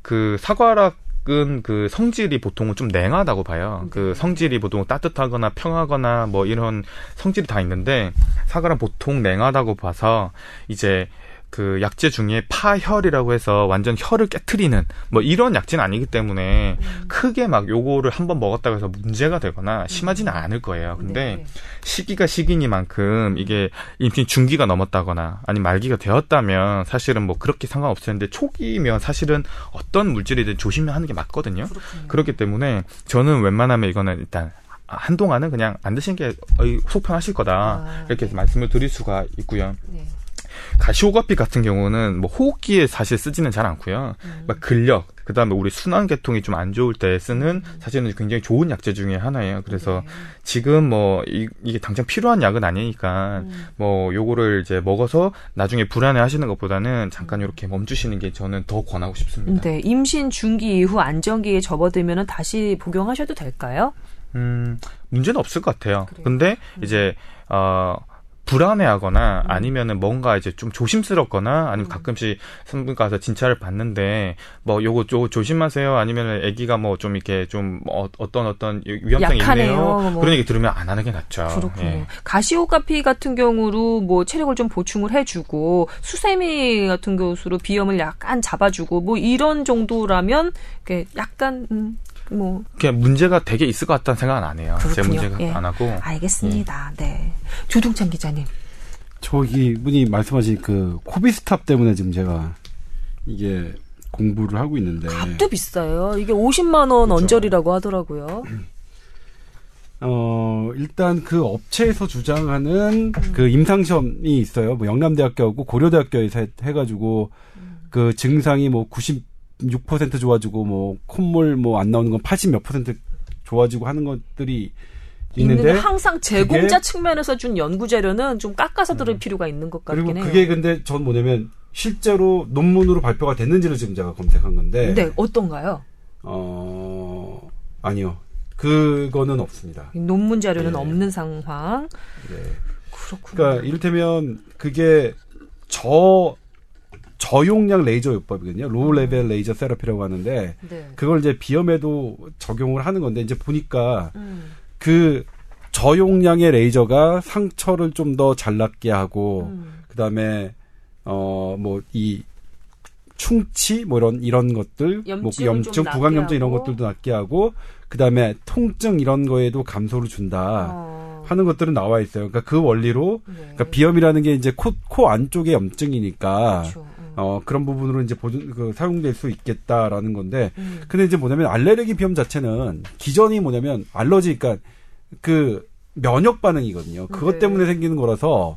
그 사과락 은 그 성질이 보통은 좀 냉하다고 봐요. 그 네. 성질이 보통 따뜻하거나 평하거나 뭐 이런 성질이 다 있는데 사과는 보통 냉하다고 봐서 이제 그 약재 중에 파혈이라고 해서 완전 혈을 깨트리는 뭐 이런 약재는 아니기 때문에 음. 크게 막 요거를 한번 먹었다고 해서 문제가 되거나 심하지는 음. 않을 거예요. 근데 네. 시기가 시기니만큼 이게 임신 중기가 넘었다거나 아니 말기가 되었다면 사실은 뭐 그렇게 상관없을 텐데 초기면 사실은 어떤 물질이든 조심하는 게 맞거든요. 그렇군요. 그렇기 때문에 저는 웬만하면 이거는 일단 한동안은 그냥 안 드시는 게 속편하실 거다 아, 이렇게 네. 말씀을 드릴 수가 있고요. 네. 가시오가피 같은 경우는 뭐 호흡기에 사실 쓰지는 잘 않고요. 음. 막 근력, 그 다음에 우리 순환 계통이 좀 안 좋을 때 쓰는 음. 사실은 굉장히 좋은 약재 중에 하나예요. 그래서 네. 지금 뭐 이, 게 당장 필요한 약은 아니니까 음. 뭐 요거를 이제 먹어서 나중에 불안해 하시는 것보다는 잠깐 이렇게 음. 멈추시는 게 저는 더 권하고 싶습니다. 네. 임신 중기 이후 안정기에 접어들면 다시 복용하셔도 될까요? 음, 문제는 없을 것 같아요. 그래요. 근데 음. 이제, 어, 불안해하거나 음. 아니면은 뭔가 이제 좀 조심스럽거나 아니면 음. 가끔씩 산부인 가서 진찰을 받는데 뭐 요거 요 조심하세요 아니면은 아기가 뭐 좀 이렇게 좀 어, 떤 어떤 위험성이 약하네요. 있네요 뭐. 그런 얘기 들으면 안 하는 게 낫죠. 그렇군요. 예. 가시오카피 같은 경우로 뭐 체력을 좀 보충을 해주고 수세미 같은 경우로 비염을 약간 잡아주고 뭐 이런 정도라면 약간 음, 뭐 그냥 문제가 되게 있을 것 같다는 생각은 안 해요. 그렇군요. 제 문제가 예. 안 하고. 알겠습니다. 예. 네. 조동찬 기자님. 저기 분이 말씀하신 그 코비스탑 때문에 지금 제가 이게 공부를 하고 있는데 값도 비싸요. 이게 50만 원 그렇죠. 언저리라고 하더라고요. 어, 일단 그 업체에서 주장하는 음. 그 임상시험이 있어요. 뭐 영남대학교하고 고려대학교에서 해, 해가지고 음. 그 증상이 뭐 96% 좋아지고 뭐 콧물 뭐 안 나오는 건 80 몇 퍼센트 좋아지고 하는 것들이 있는데 항상 제공자 측면에서 준 연구 자료는 좀 깎아서 들을 음. 필요가 있는 것 같긴 그리고 해요. 그게 근데 전 뭐냐면 실제로 논문으로 발표가 됐는지를 지금 제가 검색한 건데. 네, 어떤가요? 어, 아니요. 그거는 없습니다. 논문 자료는 네. 없는 상황. 네. 그렇군요. 그러니까 이를테면 그게 저 저용량 레이저 요법이거든요. low 음. level laser therapy라고 하는데 네. 그걸 이제 비염에도 적용을 하는 건데 이제 보니까 음. 그 저용량의 레이저가 상처를 좀 더 잘 낫게 하고 음. 그다음에 어 뭐 이 충치 뭐 이런 이런 것들 뭐 염증 부강염증 이런 것들도 낫게 하고 그다음에 통증 이런 거에도 감소를 준다. 어. 하는 것들은 나와 있어요. 그러니까 그 원리로 네. 그러니까 비염이라는 게 이제 코, 코 안쪽의 염증이니까 그렇죠. 음. 어 그런 부분으로 이제 보존 그 사용될 수 있겠다라는 건데 음. 근데 이제 뭐냐면 알레르기 비염 자체는 기전이 뭐냐면 알러지 그러니까 그 면역 반응이거든요. 그것 네. 때문에 생기는 거라서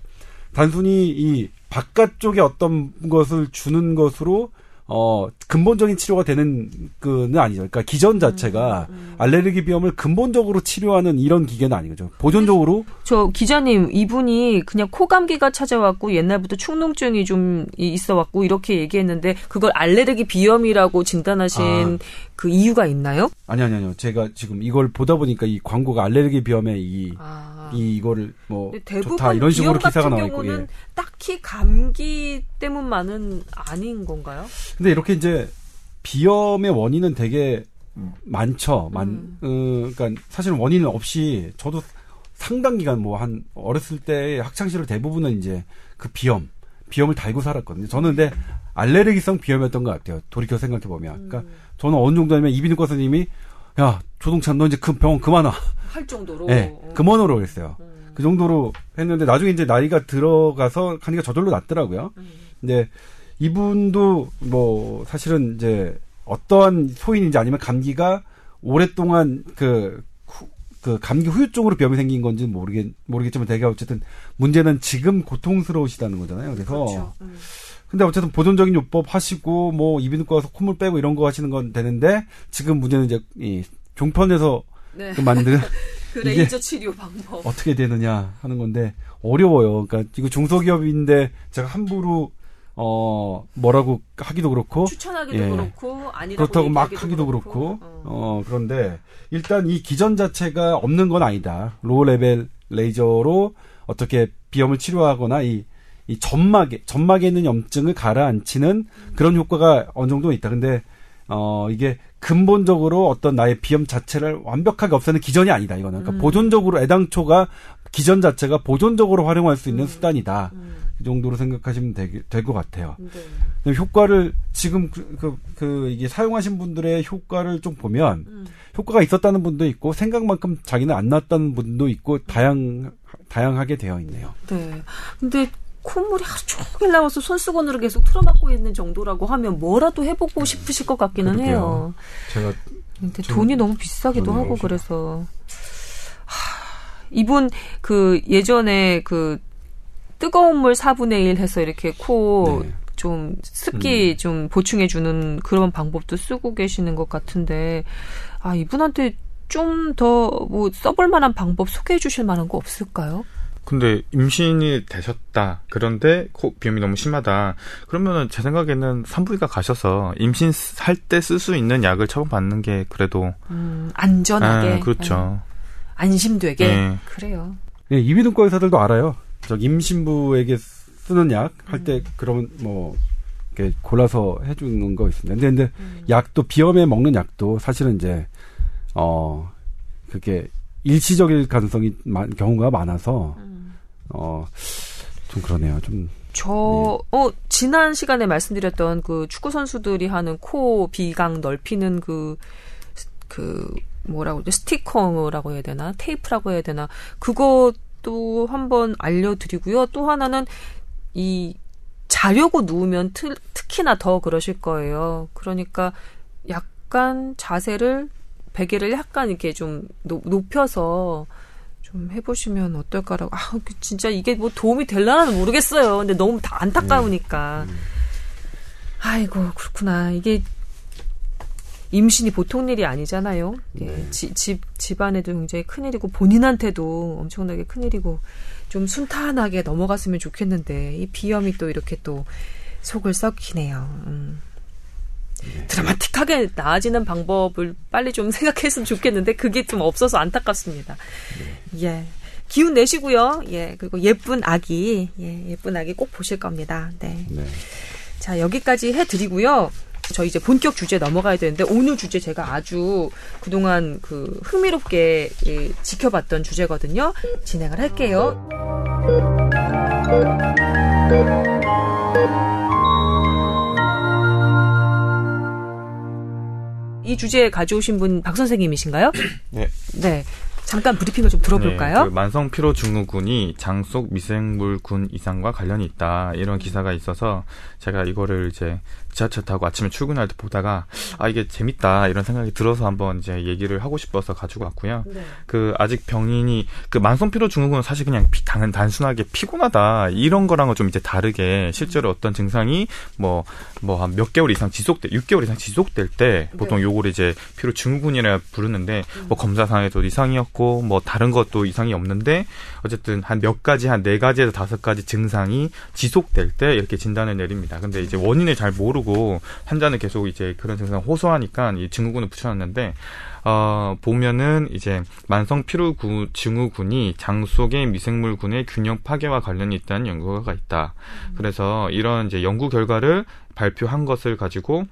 단순히 이 바깥쪽에 어떤 것을 주는 것으로 어 근본적인 치료가 되는 그는 아니죠. 그러니까 기전 자체가 알레르기 비염을 근본적으로 치료하는 이런 기계는 아니죠. 보존적으로 저 기자님 이분이 그냥 코 감기가 찾아왔고 옛날부터 축농증이 좀 이- 있어왔고 이렇게 얘기했는데 그걸 알레르기 비염이라고 진단하신 그 이유가 있나요? 아니 아니 아니요. 제가 지금 이걸 보다 보니까 이 광고가 알레르기 비염에 이 아. 이 이거를 뭐 대부분 좋다 이런 식으로 기사가 나와 있고 예. 딱히 감기 때문만은 아닌 건가요? 근데 이렇게 이제 비염의 원인은 되게 많죠. 많, 어, 그러니까 사실은 원인 없이 저도 상당 기간 뭐 한 어렸을 때 학창 시절 대부분은 이제 그 비염, 비염을 달고 살았거든요. 저는 근데 알레르기성 비염이었던 것 같아요. 돌이켜 생각해 보면. 그러니까 저는 어느 정도냐면 이비인후과 선생님이 야 조동찬 너 이제 그 병원 그만 와. 할 정도로. 예, 그만 오라고 그랬어요. 그 정도로 했는데 나중에 이제 나이가 들어가서 하니까 저절로 낫더라고요. 근데 이분도 뭐 사실은 이제 어떠한 소인인지 아니면 감기가 오랫동안 그, 후- 그 감기 후유증으로 비염이 생긴 건지는 모르겠, 모르겠지만 되게 어쨌든 문제는 지금 고통스러우시다는 거잖아요. 그래서. 그렇죠. 음. 근데 어쨌든 보존적인 요법 하시고 뭐 이비인후과 가서 콧물 빼고 이런 거 하시는 건 되는데 지금 문제는 이제 이 종편에서 네. 그 만든 그 레이저 치료 방법. 어떻게 되느냐 하는 건데 어려워요. 그러니까 이거 중소기업인데 제가 함부로 어 뭐라고 하기도 그렇고 추천하기도 예. 그렇고 아니라고 그렇다고 막 하기도 그렇고 어. 어 그런데 일단 이 기전 자체가 없는 건 아니다. low level laser로 어떻게 비염을 치료하거나 이 이 점막에 점막에 있는 염증을 가라앉히는 그런 효과가 어느 정도 있다. 근데 어 이게 근본적으로 어떤 나의 비염 자체를 완벽하게 없애는 기전이 아니다. 이거는 그러니까 보존적으로 애당초가 기전 자체가 보존적으로 활용할 수 있는 수단이다. 그 정도로 생각하시면 될 것 같아요. 네. 효과를 지금 그, 그, 그 이게 사용하신 분들의 효과를 좀 보면 음. 효과가 있었다는 분도 있고 생각만큼 자기는 안 났다는 분도 있고 다양 다양하게 되어 있네요. 네. 근데 콧물이 하루 종일 나와서 손수건으로 계속 틀어막고 있는 정도라고 하면 뭐라도 해보고 싶으실 것 같기는 그러게요. 해요. 제가 근데 좀 돈이 너무 비싸기도 하고 진짜. 그래서 하, 이분 그 예전에 그 뜨거운 물 4분의 1 해서 이렇게 코 네. 좀 습기 음. 좀 보충해 주는 그런 방법도 쓰고 계시는 것 같은데 아 이분한테 좀 더 뭐 써볼 만한 방법 소개해 주실 만한 거 없을까요? 근데 임신이 되셨다. 그런데 코 비염이 너무 심하다. 그러면은 제 생각에는 산부인과 가셔서 임신할 때 쓸 수 있는 약을 처방받는 게 그래도 음, 안전하게 아, 그렇죠. 음, 안심되게 네. 그래요. 예, 이비인후과 의사들도 알아요. 저 임신부에게 쓰는 약 할때 그러면 뭐 이렇게 골라서 해주는 거 있습니다. 근데 근데 약도 비염에 먹는 약도 사실은 이제 어 그게 일시적일 가능성이 많, 경우가 많아서 어 좀 그러네요. 좀 저, 네. 어, 지난 시간에 말씀드렸던 그 축구 선수들이 하는 코 비강 넓히는 그, 그, 뭐라고? 스티커라고 해야 되나? 테이프라고 해야 되나? 그것도 한번 알려드리고요. 또 하나는 이, 자려고 누우면 트, 특히나 더 그러실 거예요. 그러니까 약간 자세를, 베개를 약간 이렇게 좀 높, 높여서 좀 해보시면 어떨까라고. 아, 그 진짜 이게 뭐 도움이 될라는 모르겠어요. 근데 너무 다 안타까우니까. 아이고, 그렇구나. 이게 임신이 보통 일이 아니잖아요. 예, 지- 집, 집안에도 굉장히 큰일이고, 본인한테도 엄청나게 큰일이고, 좀 순탄하게 넘어갔으면 좋겠는데, 이 비염이 또 이렇게 또 속을 썩히네요. 음. 드라마틱하게 나아지는 방법을 빨리 좀 생각했으면 좋겠는데 그게 좀 없어서 안타깝습니다. 예. 기운 내시고요. 예. 그리고 예쁜 아기, 예, 예쁜 아기 꼭 보실 겁니다. 네. 네. 자, 여기까지 해 드리고요. 저 이제 본격 주제 넘어가야 되는데 오늘 주제 제가 아주 그동안 그 흥미롭게 예, 지켜봤던 주제거든요. 진행을 할게요. 이 주제 가져오신 분 박 선생님이신가요? 네. 네. 잠깐 브리핑을 좀 들어볼까요? 네, 그 만성 피로 증후군이 장 속 미생물군 이상과 관련이 있다 이런 기사가 있어서 제가 이거를 이제 지하철 타고 아침에 출근할 때 보다가 아 이게 재밌다 이런 생각이 들어서 한번 이제 얘기를 하고 싶어서 가지고 왔고요. 네. 그 아직 병인이 그 만성 피로 증후군은 사실 그냥 피, 당 단순하게 피곤하다 이런 거랑은 좀 이제 다르게 실제로 어떤 증상이 뭐 뭐 한 몇 개월 이상 지속돼 6개월 이상 지속될 때 보통 네. 요거를 이제 피로 증후군이라 부르는데 뭐 검사상에도 이상이었고 뭐 다른 것도 이상이 없는데 어쨌든 한 몇 가지 한 네 가지에서 다섯 가지 증상이 지속될 때 이렇게 진단을 내립니다. 근데 이제 원인을 잘 모르고 환자는 계속 이제 그런 증상 호소하니까 이 증후군을 붙여놨는데 어 보면은 이제 만성 피로 증후군이 장 속의 미생물군의 균형 파괴와 관련이 있다는 연구가 있다. 그래서 이런 이제 연구 결과를 발표한 것을 가지고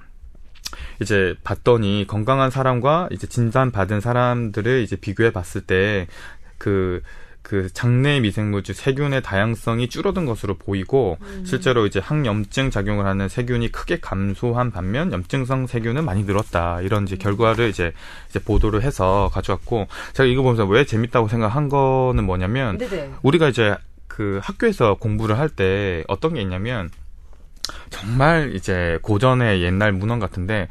이제 봤더니 건강한 사람과 이제 진단 받은 사람들을 이제 비교해 봤을 때그 그 장내 미생물질 세균의 다양성이 줄어든 것으로 보이고 음. 실제로 이제 항염증 작용을 하는 세균이 크게 감소한 반면 염증성 세균은 많이 늘었다 이런 이제 결과를 이제 이제 보도를 해서 가져왔고 제가 이거 보면서 왜 재밌다고 생각한 거는 뭐냐면 네네. 우리가 이제 그 학교에서 공부를 할 때 어떤 게 있냐면 정말 이제 고전의 옛날 문헌 같은데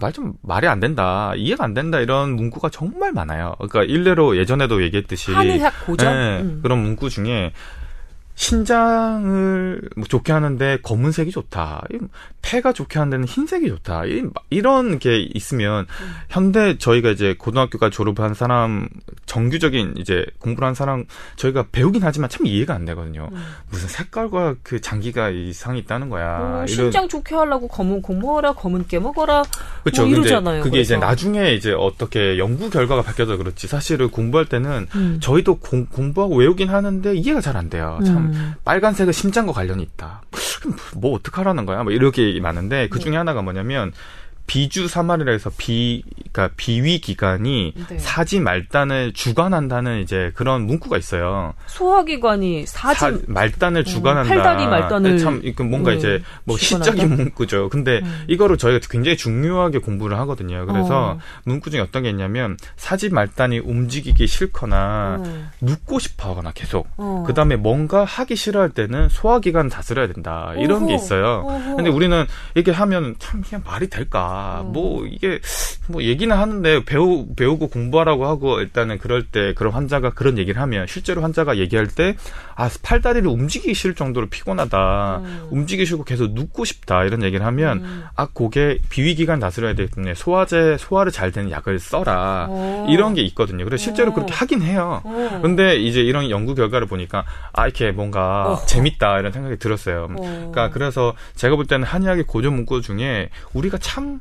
말좀 말이 안 된다 이해가 안 된다 이런 문구가 정말 많아요. 그러니까 일례로 예전에도 얘기했듯이 한의학 고전 예, 음. 그런 문구 중에 신장을 뭐 좋게 하는데 검은색이 좋다. 이 폐가 좋게 하는 데는 흰색이 좋다. 이- 이런 게 있으면 음. 현대 저희가 이제 고등학교까지 졸업한 사람 정규적인 이제 공부를 한 사람 저희가 배우긴 하지만 참 이해가 안 되거든요. 음. 무슨 색깔과 그 장기가 이상이 있다는 거야. 어, 이런- 신장 좋게 하려고 검은 고 먹어라 검은 깨 먹어라 그렇죠. 뭐 이러잖아요. 그게 이제 그래서. 나중에 이제 어떻게 연구 결과가 바뀌어서 그렇지. 사실은 공부할 때는 음. 저희도 공, 공부하고 외우긴 하는데 이해가 잘 안 돼요. 참 음. 빨간색은 심장과 관련이 있다. 뭐 어떡하라는 거야? 뭐 이렇게 많은데 그 중에 하나가 뭐냐면 비주 사말이라 해서 비 그러니까 비위 기관이 네. 사지 말단을 주관한다는 이제 그런 문구가 있어요. 소화기관이 사진 사- 말단을 주관한다. 팔다리 말단을 참 이거 뭔가 음, 이제 뭐 주관한다? 시적인 문구죠. 근데 음. 이거를 저희가 굉장히 중요하게 공부를 하거든요. 그래서 어. 문구 중에 어떤 게 있냐면 사지 말단이 움직이기 싫거나 어. 눕고 싶어하거나 계속 어. 그 다음에 뭔가 하기 싫어할 때는 소화기관 다스려야 된다. 이런 게 어허, 있어요. 어허. 근데 우리는 이렇게 하면 참 그냥 말이 될까? 어. 뭐 이게 뭐 얘기는 하는데 배우 배우고 공부하라고 하고 일단은 그럴 때 그런 환자가 그런 얘기를 하면 실제로 환자가 얘기할 때 아 팔다리를 움직이기 싫을 정도로 피곤하다. 음. 움직이기 싫고 계속 눕고 싶다. 이런 얘기를 하면 음. 아 그게 비위기관 다스려야 되기 때문에 소화제 소화를 잘 되는 약을 써라. 어. 이런 게 있거든요. 그래서 실제로 어. 그렇게 하긴 해요. 어. 근데 이제 이런 연구 결과를 보니까 아 이렇게 뭔가 어. 재밌다 이런 생각이 들었어요. 어. 그러니까 그래서 제가 볼 때는 한의학의 고전 문구 중에 우리가 참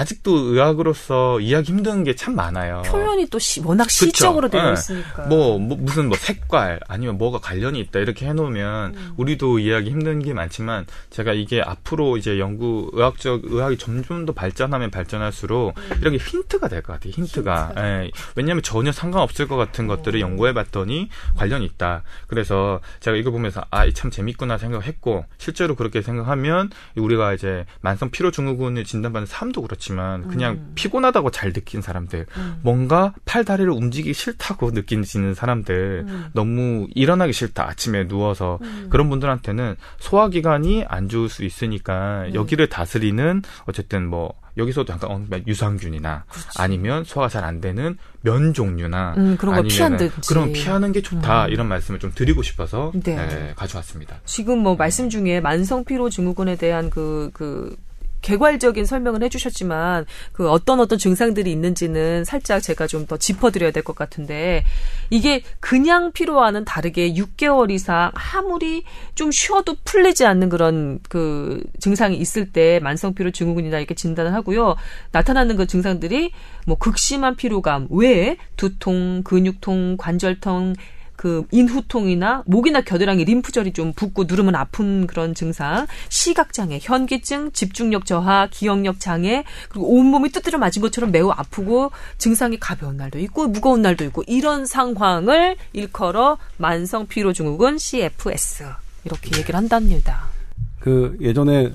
아직도 의학으로서 이해하기 힘든 게 참 많아요. 표현이 또 시, 워낙 시적으로 되어 네. 있으니까. 뭐, 뭐 무슨 뭐 색깔 아니면 뭐가 관련이 있다 이렇게 해놓으면 음. 우리도 이해하기 힘든 게 많지만 제가 이게 앞으로 이제 연구 의학적 의학이 점점 더 발전하면 발전할수록 이런 게 힌트가 될 것 같아요. 힌트가. 음. 힌트. 예. 왜냐하면 전혀 상관없을 것 같은 것들을 연구해봤더니 관련이 있다. 그래서 제가 이거 보면서 아 참 재밌구나 생각했고 실제로 그렇게 생각하면 우리가 이제 만성 피로 증후군을 진단받는 사람도 그렇지 만 그냥 음. 피곤하다고 잘 느낀 사람들 음. 뭔가 팔 다리를 움직이기 싫다고 느끼는 사람들 음. 너무 일어나기 싫다 아침에 누워서 음. 그런 분들한테는 소화 기관이 안 좋을 수 있으니까 음. 여기를 다스리는 어쨌든 뭐 여기서도 잠깐 어, 유산균이나 그렇지. 아니면 소화가 잘 안 되는 면 종류나 음, 그런 거 피한다든지. 그런 피하는 게 좋다 음. 이런 말씀을 좀 드리고 싶어서 네. 예, 가져왔습니다. 지금 뭐 말씀 중에 만성 피로 증후군에 대한 그, 그, 개괄적인 설명을 해주셨지만 그 어떤 어떤 증상들이 있는지는 살짝 제가 좀 더 짚어드려야 될 것 같은데 이게 그냥 피로와는 다르게 6개월 이상 아무리 좀 쉬어도 풀리지 않는 그런 그 증상이 있을 때 만성 피로 증후군이다 이렇게 진단을 하고요. 나타나는 그 증상들이 뭐 극심한 피로감 외에 두통, 근육통, 관절통 그 인후통이나 목이나 겨드랑이 림프절이 좀 붓고 누르면 아픈 그런 증상, 시각장애, 현기증, 집중력 저하, 기억력 장애, 그리고 온몸이 두드려 맞은 것처럼 매우 아프고 증상이 가벼운 날도 있고 무거운 날도 있고 이런 상황을 일컬어 만성 피로 증후군 CFS 이렇게 얘기를 한답니다. 그 예전에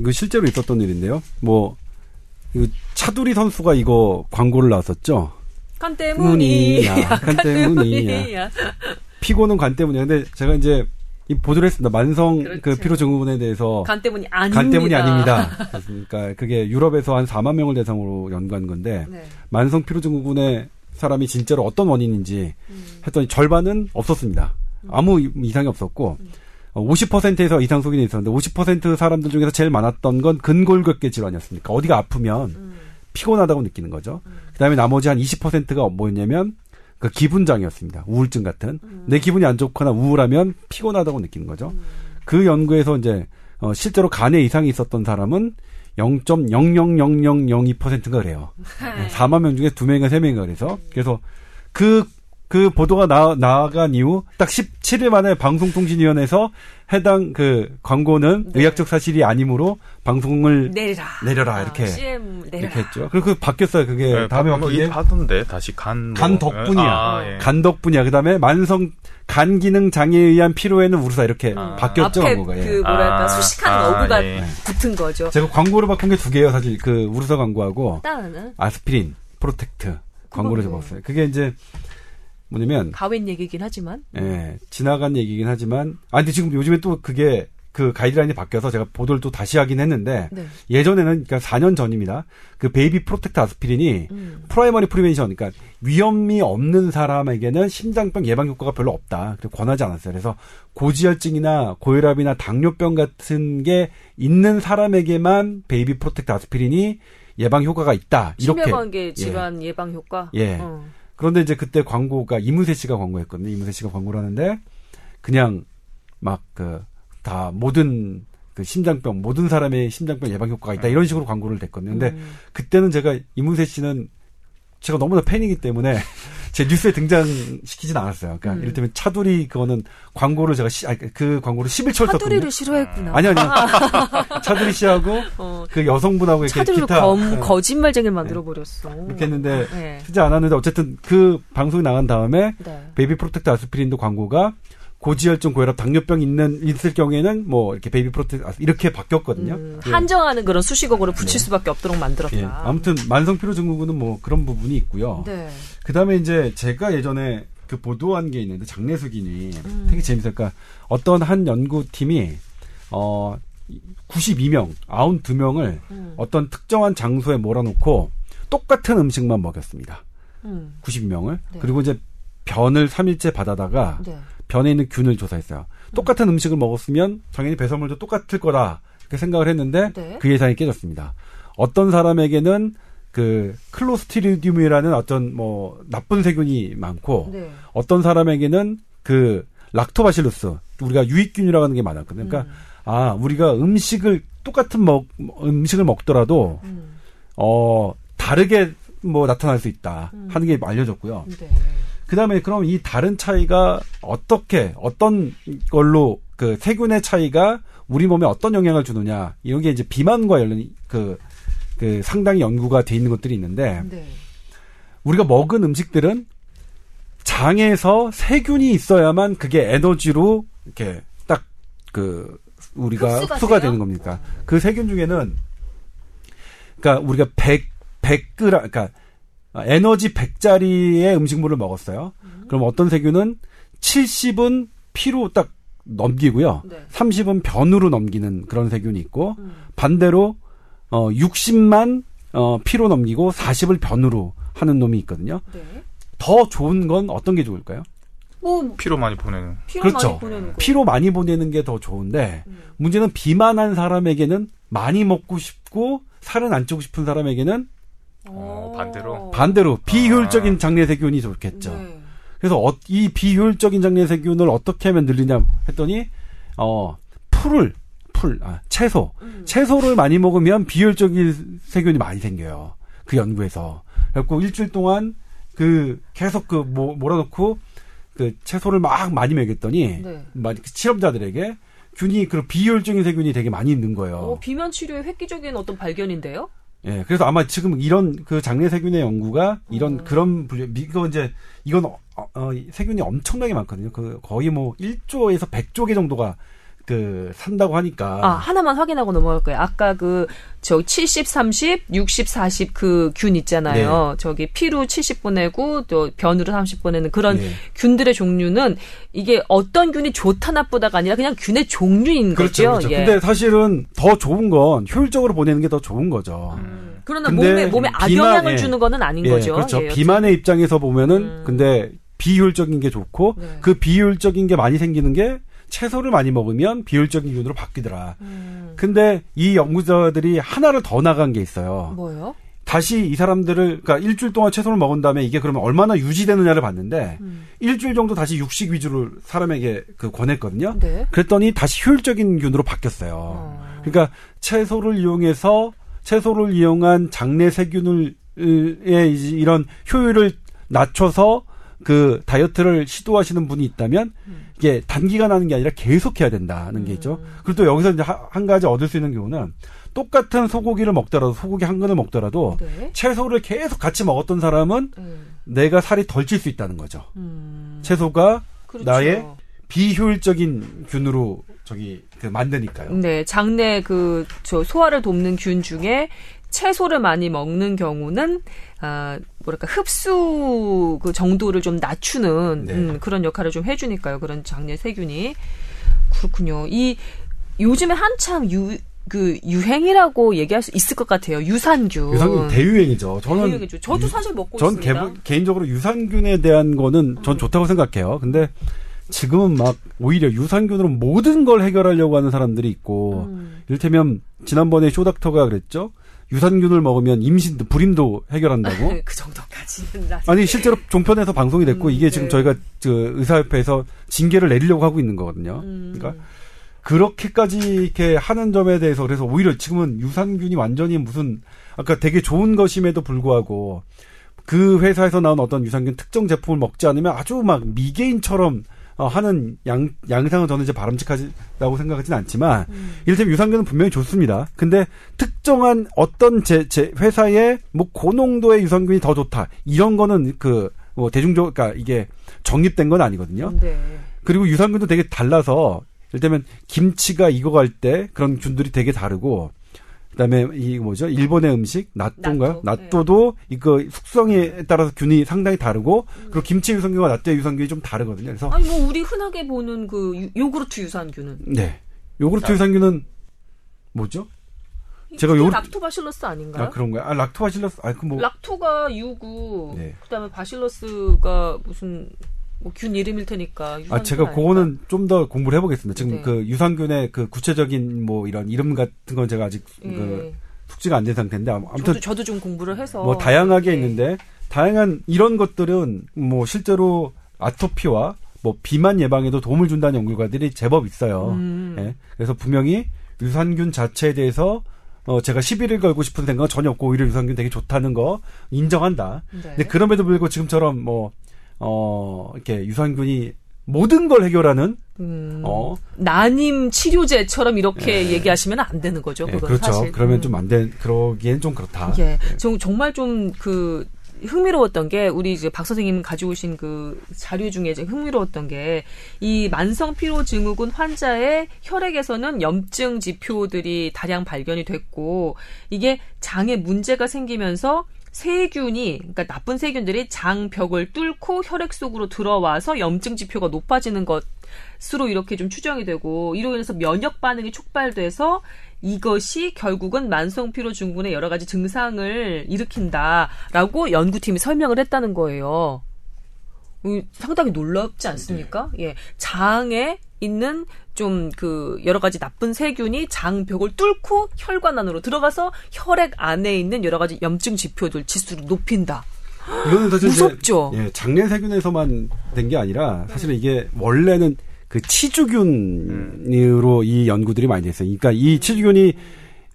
이거 실제로 있었던 일인데요. 뭐 이거 차두리 선수가 이거 광고를 나왔었죠. 간 때문이야. 간 때문이야. 피고는 간 때문이야. 근데 제가 이제 이 보도를 했습니다. 만성 그렇죠. 그 피로 증후군에 대해서 간 때문이 아닙니다. 간 때문이 아닙니다. 그러니까 그게 유럽에서 한 4만 명을 대상으로 연구한 건데 네. 만성 피로 증후군의 사람이 진짜로 어떤 원인인지 했더니 절반은 없었습니다. 아무 이- 이상이 없었고 어, 50%에서 이상 소견이 있었는데 50% 사람들 중에서 제일 많았던 건 근골격계 질환이었습니까? 어디가 아프면 피곤하다고 느끼는 거죠. 그다음에 나머지 한 20%가 뭐였냐면 그 기분장애였습니다. 우울증 같은 내 기분이 안 좋거나 우울하면 피곤하다고 느끼는 거죠. 그 연구에서 이제 어, 실제로 간에 이상이 있었던 사람은 0.00002%가 그래요. 4만 명 중에 2명인가 3명인가 그래서 그래서 그 그 보도가 나, 나간 이후 딱 17일 만에 방송통신위원회에서 해당 그 광고는 네. 의학적 사실이 아니므로 방송을 내리라. 내려라, 이렇게. 아, CM 내려라. 이렇게 했죠. 그리고 그 바뀌었어요. 그게 네, 다음에 뭐 바뀐 게 하던데 다시 간. 뭐. 간 덕분이야. 아, 예. 간 덕분이야. 그다음에 만성 간 기능 장애에 의한 피로에는 우르사 이렇게 아. 바뀌었죠 앞에 광고가. 예. 그 뭐랄까 아, 수식한 아, 어구가 예. 붙은 거죠. 제가 광고를 바꾼 게 두 개예요, 사실. 그 우르사 광고하고 아스피린 프로텍트 광고를 그거는 접었어요. 그게 이제 뭐냐면 가웬 얘기긴 하지만 예, 지나간 얘기긴 하지만 아 근데 지금 요즘에 또 그게 그 가이드라인이 바뀌어서 제가 보도를 또 다시 하긴 했는데 네. 예전에는 그러니까 4년 전입니다. 그 baby 프로텍트 아스피린이 음. primary prevention 그러니까 위험이 없는 사람에게는 심장병 예방 효과가 별로 없다. 그래서 권하지 않았어요. 그래서 고지혈증이나 고혈압이나 당뇨병 같은 게 있는 사람에게만 baby 프로텍트 아스피린이 예방 효과가 있다. 이렇게 심혈관계 질환 예. 방 효과. 예. 어. 그런데 이제 그때 광고가 이문세 씨가 광고했거든요. 이문세 씨가 광고를 하는데 그냥 막 그 다 모든 그 심장병 모든 사람의 심장병 예방 효과가 있다 이런 식으로 광고를 냈거든요. 근데 음. 그때는 제가 이문세 씨는 제가 너무나 팬이기 때문에 제 뉴스에 등장시키진 않았어요. 그러니까 음. 이를테면 차두리 그거는 광고를 제가 시, 아니, 그 광고를 11초를 차두리를. 싫어했구나. 아니 아니요. 차두리 씨하고 어, 그 여성분하고 이렇게 기타 검, 네, 거짓말쟁이 만들어 버렸어. 이렇게 했는데 네. 쓰지 않았는데 어쨌든 그 방송이 나간 다음에 네. baby 프로텍트 아스피린도 광고가 고지혈증, 고혈압, 당뇨병 있는 있을 경우에는 뭐 이렇게 baby 프로텍트 아스- 이렇게 바뀌었거든요. 음, 예. 한정하는 그런 수식어를 붙일 수밖에 없도록 만들었다. 예. 아무튼 만성 피로 증후군은 뭐 그런 부분이 있고요. 네. 그다음에 이제 제가 예전에 그 보도한 게 있는데 장내 세균이 음. 되게 재밌어요. 그러니까 어떤 한 연구팀이 어 92명, 92명을 음. 어떤 특정한 장소에 몰아놓고 똑같은 음식만 먹였습니다. 음. 92명을. 네. 그리고 이제 변을 3일째 받아다가 네. 변에 있는 균을 조사했어요. 똑같은 음 식을 먹었으면 당연히 배설물도 똑같을 거다. 이렇게 생각을 했는데 네. 그 예상이 깨졌습니다. 어떤 사람에게는 그 클로스트리디움이라는 어떤 뭐 나쁜 세균이 많고 네. 어떤 사람에게는 그 락토바실루스 우리가 유익균이라고 하는 게 많았거든요. 그러니까 음. 아 우리가 음식을 똑같은 먹 음식을 먹더라도 음. 어 다르게 뭐 나타날 수 있다 음. 하는 게 알려졌고요. 네. 그다음에 그럼 이 다른 차이가 어떻게 어떤 걸로 그 세균의 차이가 우리 몸에 어떤 영향을 주느냐 이런 게 이제 비만과 관련 그, 그 상당히 연구가 돼 있는 것들이 있는데 네. 우리가 먹은 음식들은 장에서 세균이 있어야만 그게 에너지로 이렇게 딱 그 우리가 흡수가 흡수가? 되는 겁니까? 그 세균 중에는 그러니까 우리가 100 100g 그러니까 에너지 100짜리의 음식물을 먹었어요. 그럼 어떤 세균은 70은 피로 딱 넘기고요. 네. 30은 변으로 넘기는 그런 세균이 있고 음. 반대로 어 60만 어 피로 넘기고 40을 변으로 하는 놈이 있거든요. 네. 더 좋은 건 어떤 게 좋을까요? 뭐 피로 많이 보내는. 피로 그렇죠. 많이 보내는 거. 피로 많이 보내는 게 더 좋은데 음. 문제는 비만한 사람에게는 많이 먹고 싶고 살은 안 찌고 싶은 사람에게는 어, 반대로? 반대로 비효율적인 아. 장내 세균이 좋겠죠. 네. 그래서 어- 이 비효율적인 장내 세균을 어떻게 하면 늘리냐 했더니 어 풀을 풀 아, 채소 음. 채소를 많이 먹으면 비효율적인 세균이 많이 생겨요. 그 연구에서 그래갖고 일주일 동안 그 계속 그 뭐, 몰아놓고 그 채소를 막 많이 먹였더니 네. 막 실험자들에게 균이 그 비효율적인 세균이 되게 많이 있는 거예요. 어, 비만 치료의 획기적인 어떤 발견인데요? 예, 그래서 아마 지금 이런 그 장내 세균의 연구가 이런 음. 그런 분류, 이거 이제 이건 어, 어, 이 세균이 엄청나게 많거든요. 그 거의 뭐 1조에서 100조 개 정도가 그 산다고 하니까 아, 하나만 확인하고 넘어갈 거예요. 아까 그, 저 70, 30, 60, 40 그 균 있잖아요. 네. 저기 피로 70 보내고 또 변으로 30 보내는 그런 네. 균들의 종류는 이게 어떤 균이 좋다 나쁘다가 아니라 그냥 균의 종류인 그렇죠, 거죠. 그렇죠. 예. 근데 사실은 더 좋은 건 효율적으로 보내는 게 더 좋은 거죠. 그러나 근데 몸에 몸에 악영향을 예. 주는 거는 아닌 예, 거죠. 그렇죠. 예. 비만의 입장에서 보면은 음. 근데 비효율적인 게 좋고 네. 그 비효율적인 게 많이 생기는 게 채소를 많이 먹으면 비효율적인 균으로 바뀌더라. 음, 근데 이 연구자들이 하나를 더 나간 게 있어요. 뭐요? 다시 이 사람들을 그러니까 일주일 동안 채소를 먹은 다음에 이게 그러면 얼마나 유지되느냐를 봤는데 음. 일주일 정도 다시 육식 위주로 사람에게 그 권했거든요. 네. 그랬더니 다시 효율적인 균으로 바뀌었어요. 어. 그러니까 채소를 이용해서 채소를 이용한 장내 세균을 의 이런 효율을 낮춰서 그 다이어트를 시도하시는 분이 있다면 이게 단기간 하는 게 아니라 계속 해야 된다는 게 있죠. 그리고 또 여기서 이제 하- 한 가지 얻을 수 있는 경우는 똑같은 소고기를 먹더라도 소고기 한 근을 먹더라도 네. 채소를 계속 같이 먹었던 사람은 음. 내가 살이 덜 찔 수 있다는 거죠. 음. 채소가 그렇죠. 나의 비효율적인 균으로 저기 그 만드니까요. 네, 장내 그 저 소화를 돕는 균 중에 채소를 많이 먹는 경우는 아 뭐랄까 흡수 그 정도를 좀 낮추는 네. 음, 그런 역할을 좀 해주니까요. 그런 장내 세균이 그렇군요. 이 요즘에 한참 유 그 유행이라고 얘기할 수 있을 것 같아요. 유산균. 유산균 대유행이죠. 저는 대유행이죠. 저도 유- 사실 먹고 전 있습니다. 개, 개인적으로 유산균에 대한 거는 전 좋다고 생각해요. 근데 지금은 막 오히려 유산균으로 모든 걸 해결하려고 하는 사람들이 있고 음. 이를테면 지난번에 쇼닥터가 그랬죠. 유산균을 먹으면 임신도 불임도 해결한다고. 그 정도까지는. 아니 실제로 종편에서 방송이 됐고 음, 이게 네. 지금 저희가 그 의사협회에서 징계를 내리려고 하고 있는 거거든요. 음. 그러니까 그렇게까지 이렇게 하는 점에 대해서 그래서 오히려 지금은 유산균이 완전히 무슨 아까 되게 좋은 것임에도 불구하고 그 회사에서 나온 어떤 유산균 특정 제품을 먹지 않으면 아주 막 미개인처럼 어, 하는 양, 양상은 저는 이제 바람직하다고 생각하진 않지만, 이를테면 유산균은 분명히 좋습니다. 근데 특정한 어떤 제, 제 회사의 뭐 고농도의 유산균이 더 좋다. 이런 거는 그, 뭐 대중적, 그러니까 이게 정립된 건 아니거든요. 네. 그리고 유산균도 되게 달라서 이를테면 김치가 익어갈 때 그런 균들이 되게 다르고 그다음에 이 뭐죠 일본의 음식 나또인가요? 나또, 나또도 이거 숙성에 따라서 균이 상당히 다르고 그리고 김치 유산균과 나또 유산균이 좀 다르거든요. 그래서 아니 뭐 우리 흔하게 보는 그 유- 요구르트 유산균은 네 요구르트 유산균은 뭐죠? 제가 요구르트- 락토바실러스 아닌가요? 아 그런 거야? 아 락토바실러스 아 그 뭐 락토가 유구, 네. 그다음에 바실러스가 무슨 뭐 균 이름일 테니까. 아, 제가 그거는 좀 더 공부를 해보겠습니다. 지금 네. 그 유산균의 그 구체적인 뭐 이런 이름 같은 건 제가 아직 아닐까? 그 예. 숙지가 안 된 상태인데 아무- 아무튼 저도 저도 좀 공부를 해서 뭐 다양하게 예. 있는데 다양한 이런 것들은 뭐 실제로 아토피와 뭐 비만 예방에도 도움을 준다는 연구가들이 제법 있어요. 음. 예. 그래서 분명히 유산균 자체에 대해서 어 제가 시비를 걸고 싶은 생각은 전혀 없고 오히려 유산균 되게 좋다는 거 인정한다. 네. 근데 그럼에도 불구하고 지금처럼 뭐 어 이렇게 유산균이 모든 걸 해결하는 음, 어 난임 치료제처럼 이렇게 얘기하시면 안 되는 거죠. 예, 그렇죠. 사실. 그러면 음. 좀안 된 그러기엔 좀 그렇다. 예, 정, 정말 좀그 흥미로웠던 게 우리 이제 박 선생님 가져오신 그 자료 중에 이제 흥미로웠던 게 이 만성 피로 증후군 환자의 혈액에서는 염증 지표들이 다량 발견이 됐고 이게 장에 문제가 생기면서 세균이 그러니까 나쁜 세균들이 장 벽을 뚫고 혈액 속으로 들어와서 염증 지표가 높아지는 것으로 이렇게 좀 추정이 되고 이로 인해서 면역 반응이 촉발돼서 이것이 결국은 만성 피로 증후군의 여러 가지 증상을 일으킨다라고 연구팀이 설명을 했다는 거예요. 음, 상당히 놀랍지 않습니까? 예. 장에 있는 좀 그 여러 가지 나쁜 세균이 장벽을 뚫고 혈관 안으로 들어가서 혈액 안에 있는 여러 가지 염증 지표들 지수를 높인다. 이거는 사실 무섭죠? 예, 장내 세균에서만 된 게 아니라 사실은 이게 원래는 그 치주균으로 이 연구들이 많이 됐어요. 그러니까 이 치주균이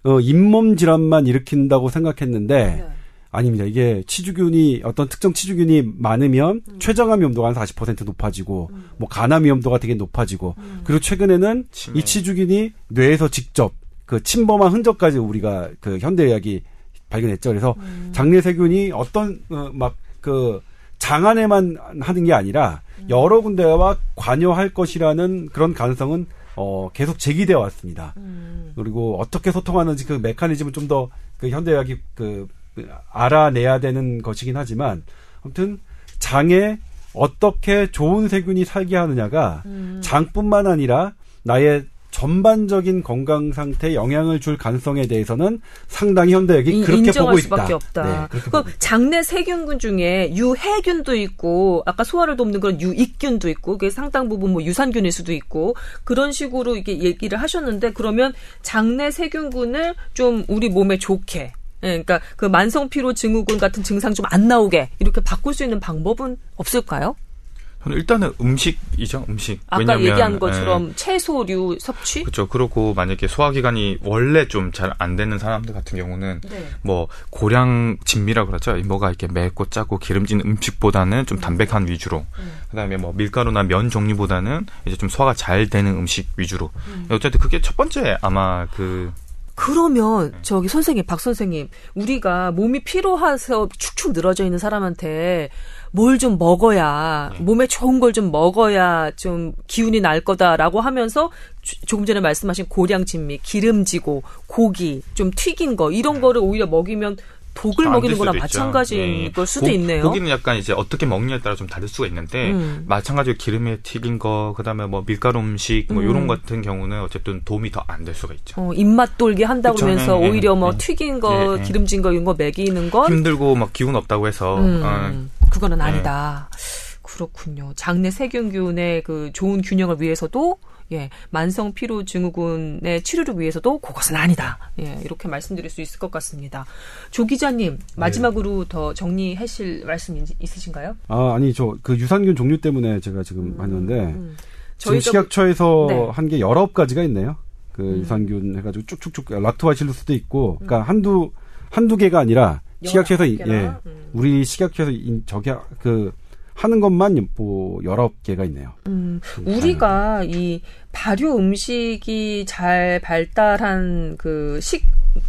어, 잇몸 질환만 일으킨다고 생각했는데 네. 아닙니다. 이게 치주균이 어떤 특정 치주균이 많으면 췌장암 위험도가 한 40% 높아지고 뭐 간암 위험도가 되게 높아지고 그리고 최근에는 치매. 이 치주균이 뇌에서 직접 그 침범한 흔적까지 우리가 그 현대의학이 발견했죠. 그래서 장내 세균이 어떤 어, 막그 장안에만 하는 게 아니라 여러 군데와 관여할 것이라는 그런 가능성은 어, 계속 제기되어 왔습니다. 음. 그리고 어떻게 소통하는지 그 메커니즘은 좀더 그 현대의학이 그 알아내야 되는 것이긴 하지만 아무튼 장에 어떻게 좋은 세균이 살게 하느냐가 음. 장뿐만 아니라 나의 전반적인 건강 상태에 영향을 줄 가능성에 대해서는 상당히 현대의학이 인- 그렇게 보고 수밖에 있다. 없다. 네, 그렇게 그. 장내 세균군 중에 유해균도 있고 아까 소화를 돕는 그런 유익균도 있고 그게 상당 부분 뭐 유산균일 수도 있고 그런 식으로 이게 얘기를 하셨는데 그러면 장내 세균군을 좀 우리 몸에 좋게 예, 그러니까 그 만성 피로 증후군 같은 증상 좀 안 나오게 이렇게 바꿀 수 있는 방법은 없을까요? 저는 일단은 음식이죠, 음식. 아까 왜냐면, 얘기한 것처럼 예, 채소류 섭취? 그렇죠. 그렇고 만약에 소화기관이 원래 좀 잘 안 되는 사람들 같은 경우는 네. 뭐 고량 진미라 그러죠. 뭐가 이렇게 맵고 짜고 기름진 음식보다는 좀 담백한 위주로. 그다음에 뭐 밀가루나 면 종류보다는 이제 좀 소화가 잘 되는 음식 위주로. 어쨌든 그게 첫 번째 아마 그 그러면 저기 선생님 박 선생님 우리가 몸이 피로해서 축축 늘어져 있는 사람한테 뭘 좀 먹어야 몸에 좋은 걸 좀 먹어야 좀 기운이 날 거다라고 하면서 조- 조금 전에 말씀하신 고량진미 기름지고 고기 좀 튀긴 거 이런 거를 오히려 먹이면 독을 안 먹이는 될 거나 있죠. 마찬가지인 예, 예. 걸 수도 고- 있네요. 고기는 약간 이제 어떻게 먹냐에 따라 좀 다를 수가 있는데 음. 마찬가지로 기름에 튀긴 거 그다음에 뭐 밀가루 음식 뭐 음. 이런 것 같은 경우는 어쨌든 도움이 더 안 될 수가 있죠. 어, 입맛 돌게 한다고 그쵸, 하면서 예, 예, 오히려 뭐 예. 튀긴 거 예, 예. 기름진 거 이런 거 먹이는 건 힘들고 막 기운 없다고 해서 음, 어, 그거는 네. 아니다. 그렇군요. 장내 세균균의 그 좋은 균형을 위해서도 예, 만성 피로 증후군의 치료를 위해서도 그것은 아니다. 예, 이렇게 말씀드릴 수 있을 것 같습니다. 조 기자님 마지막으로 더 정리하실 말씀 있- 있으신가요? 아, 아니 저 그 유산균 종류 때문에 제가 지금 하는데 음. 지금 식약처에서 네. 음. 한게 열아홉 가지가 있네요. 그 유산균 해가지고 쭉쭉쭉 락토바실루스도 있고, 그러니까 한두 한두 개가 아니라 식약처에서 이- 음. 예? 음. 우리 식약처에서 인- 저기 그 하는 것만 뭐 열아홉 개가 있네요. 음, 우리가 이 발효 음식이 잘 발달한 그 식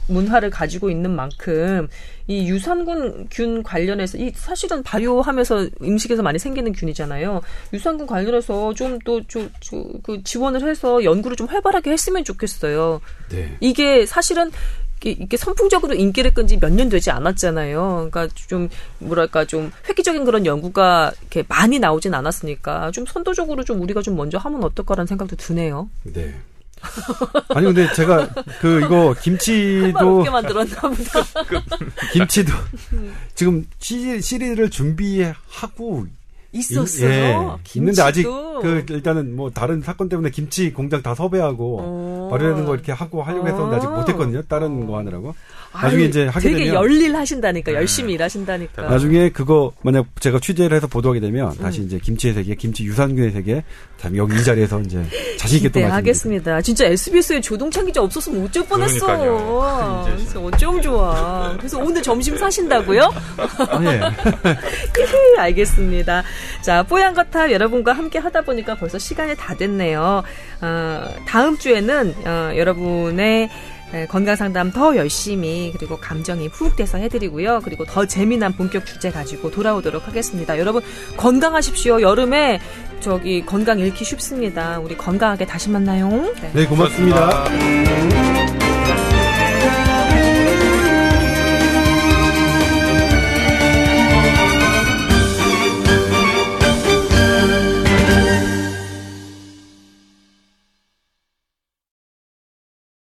문화를 가지고 있는 만큼 이 유산균 관련해서 이 사실은 발효하면서 음식에서 많이 생기는 균이잖아요. 유산균 관련해서 좀 또그 지원을 해서 연구를 좀 활발하게 했으면 좋겠어요. 네. 이게 사실은 이게, 이게 선풍적으로 인기를 끈 지 몇 년 되지 않았잖아요. 그러니까 좀 뭐랄까 좀 획기적인 그런 연구가 이렇게 많이 나오진 않았으니까 좀 선도적으로 좀 우리가 좀 먼저 하면 어떨까라는 생각도 드네요. 네. 아니 근데 제가 그 이거 말 김치도 없게 만들었나 보다. 김치도 지금 시, 시리를 준비하고 있었어요. 예, 있는데 아직. 그 일단은 뭐 다른 사건 때문에 김치 공장 다 섭외하고 어. 발효되는 거 이렇게 하고 하려고 했었는데 아직 어. 못했거든요. 다른 거 하느라고. 나중에 아유, 이제 하게 되게 되면 열일 하신다니까 열심히 일하신다니까. 나중에 그거 만약 제가 취재를 해서 보도하게 되면 음. 다시 이제 김치의 세계, 김치 유산균의 세계, 다음 여기 이 자리에서 이제 자신 있게 또 네, 말씀드리겠습니다. 하겠습니다. 진짜 SBS에 조동찬 기자 없었으면 어쩔 뻔했어. 그래서 어쩜 좋아. 그래서 오늘 점심 사신다고요? 아, 예. 히히, 알겠습니다. 자, 뽀얀 거탑 여러분과 함께 하다 보니까 벌써 시간이 다 됐네요. 어, 다음 주에는 어, 여러분의 에, 건강 상담 더 열심히 그리고 감정이 푹 돼서 해드리고요. 그리고 더 재미난 본격 주제 가지고 돌아오도록 하겠습니다. 여러분 건강하십시오. 여름에 저기 건강 잃기 쉽습니다. 우리 건강하게 다시 만나요. 네. 네, 고맙습니다. 고맙습니다.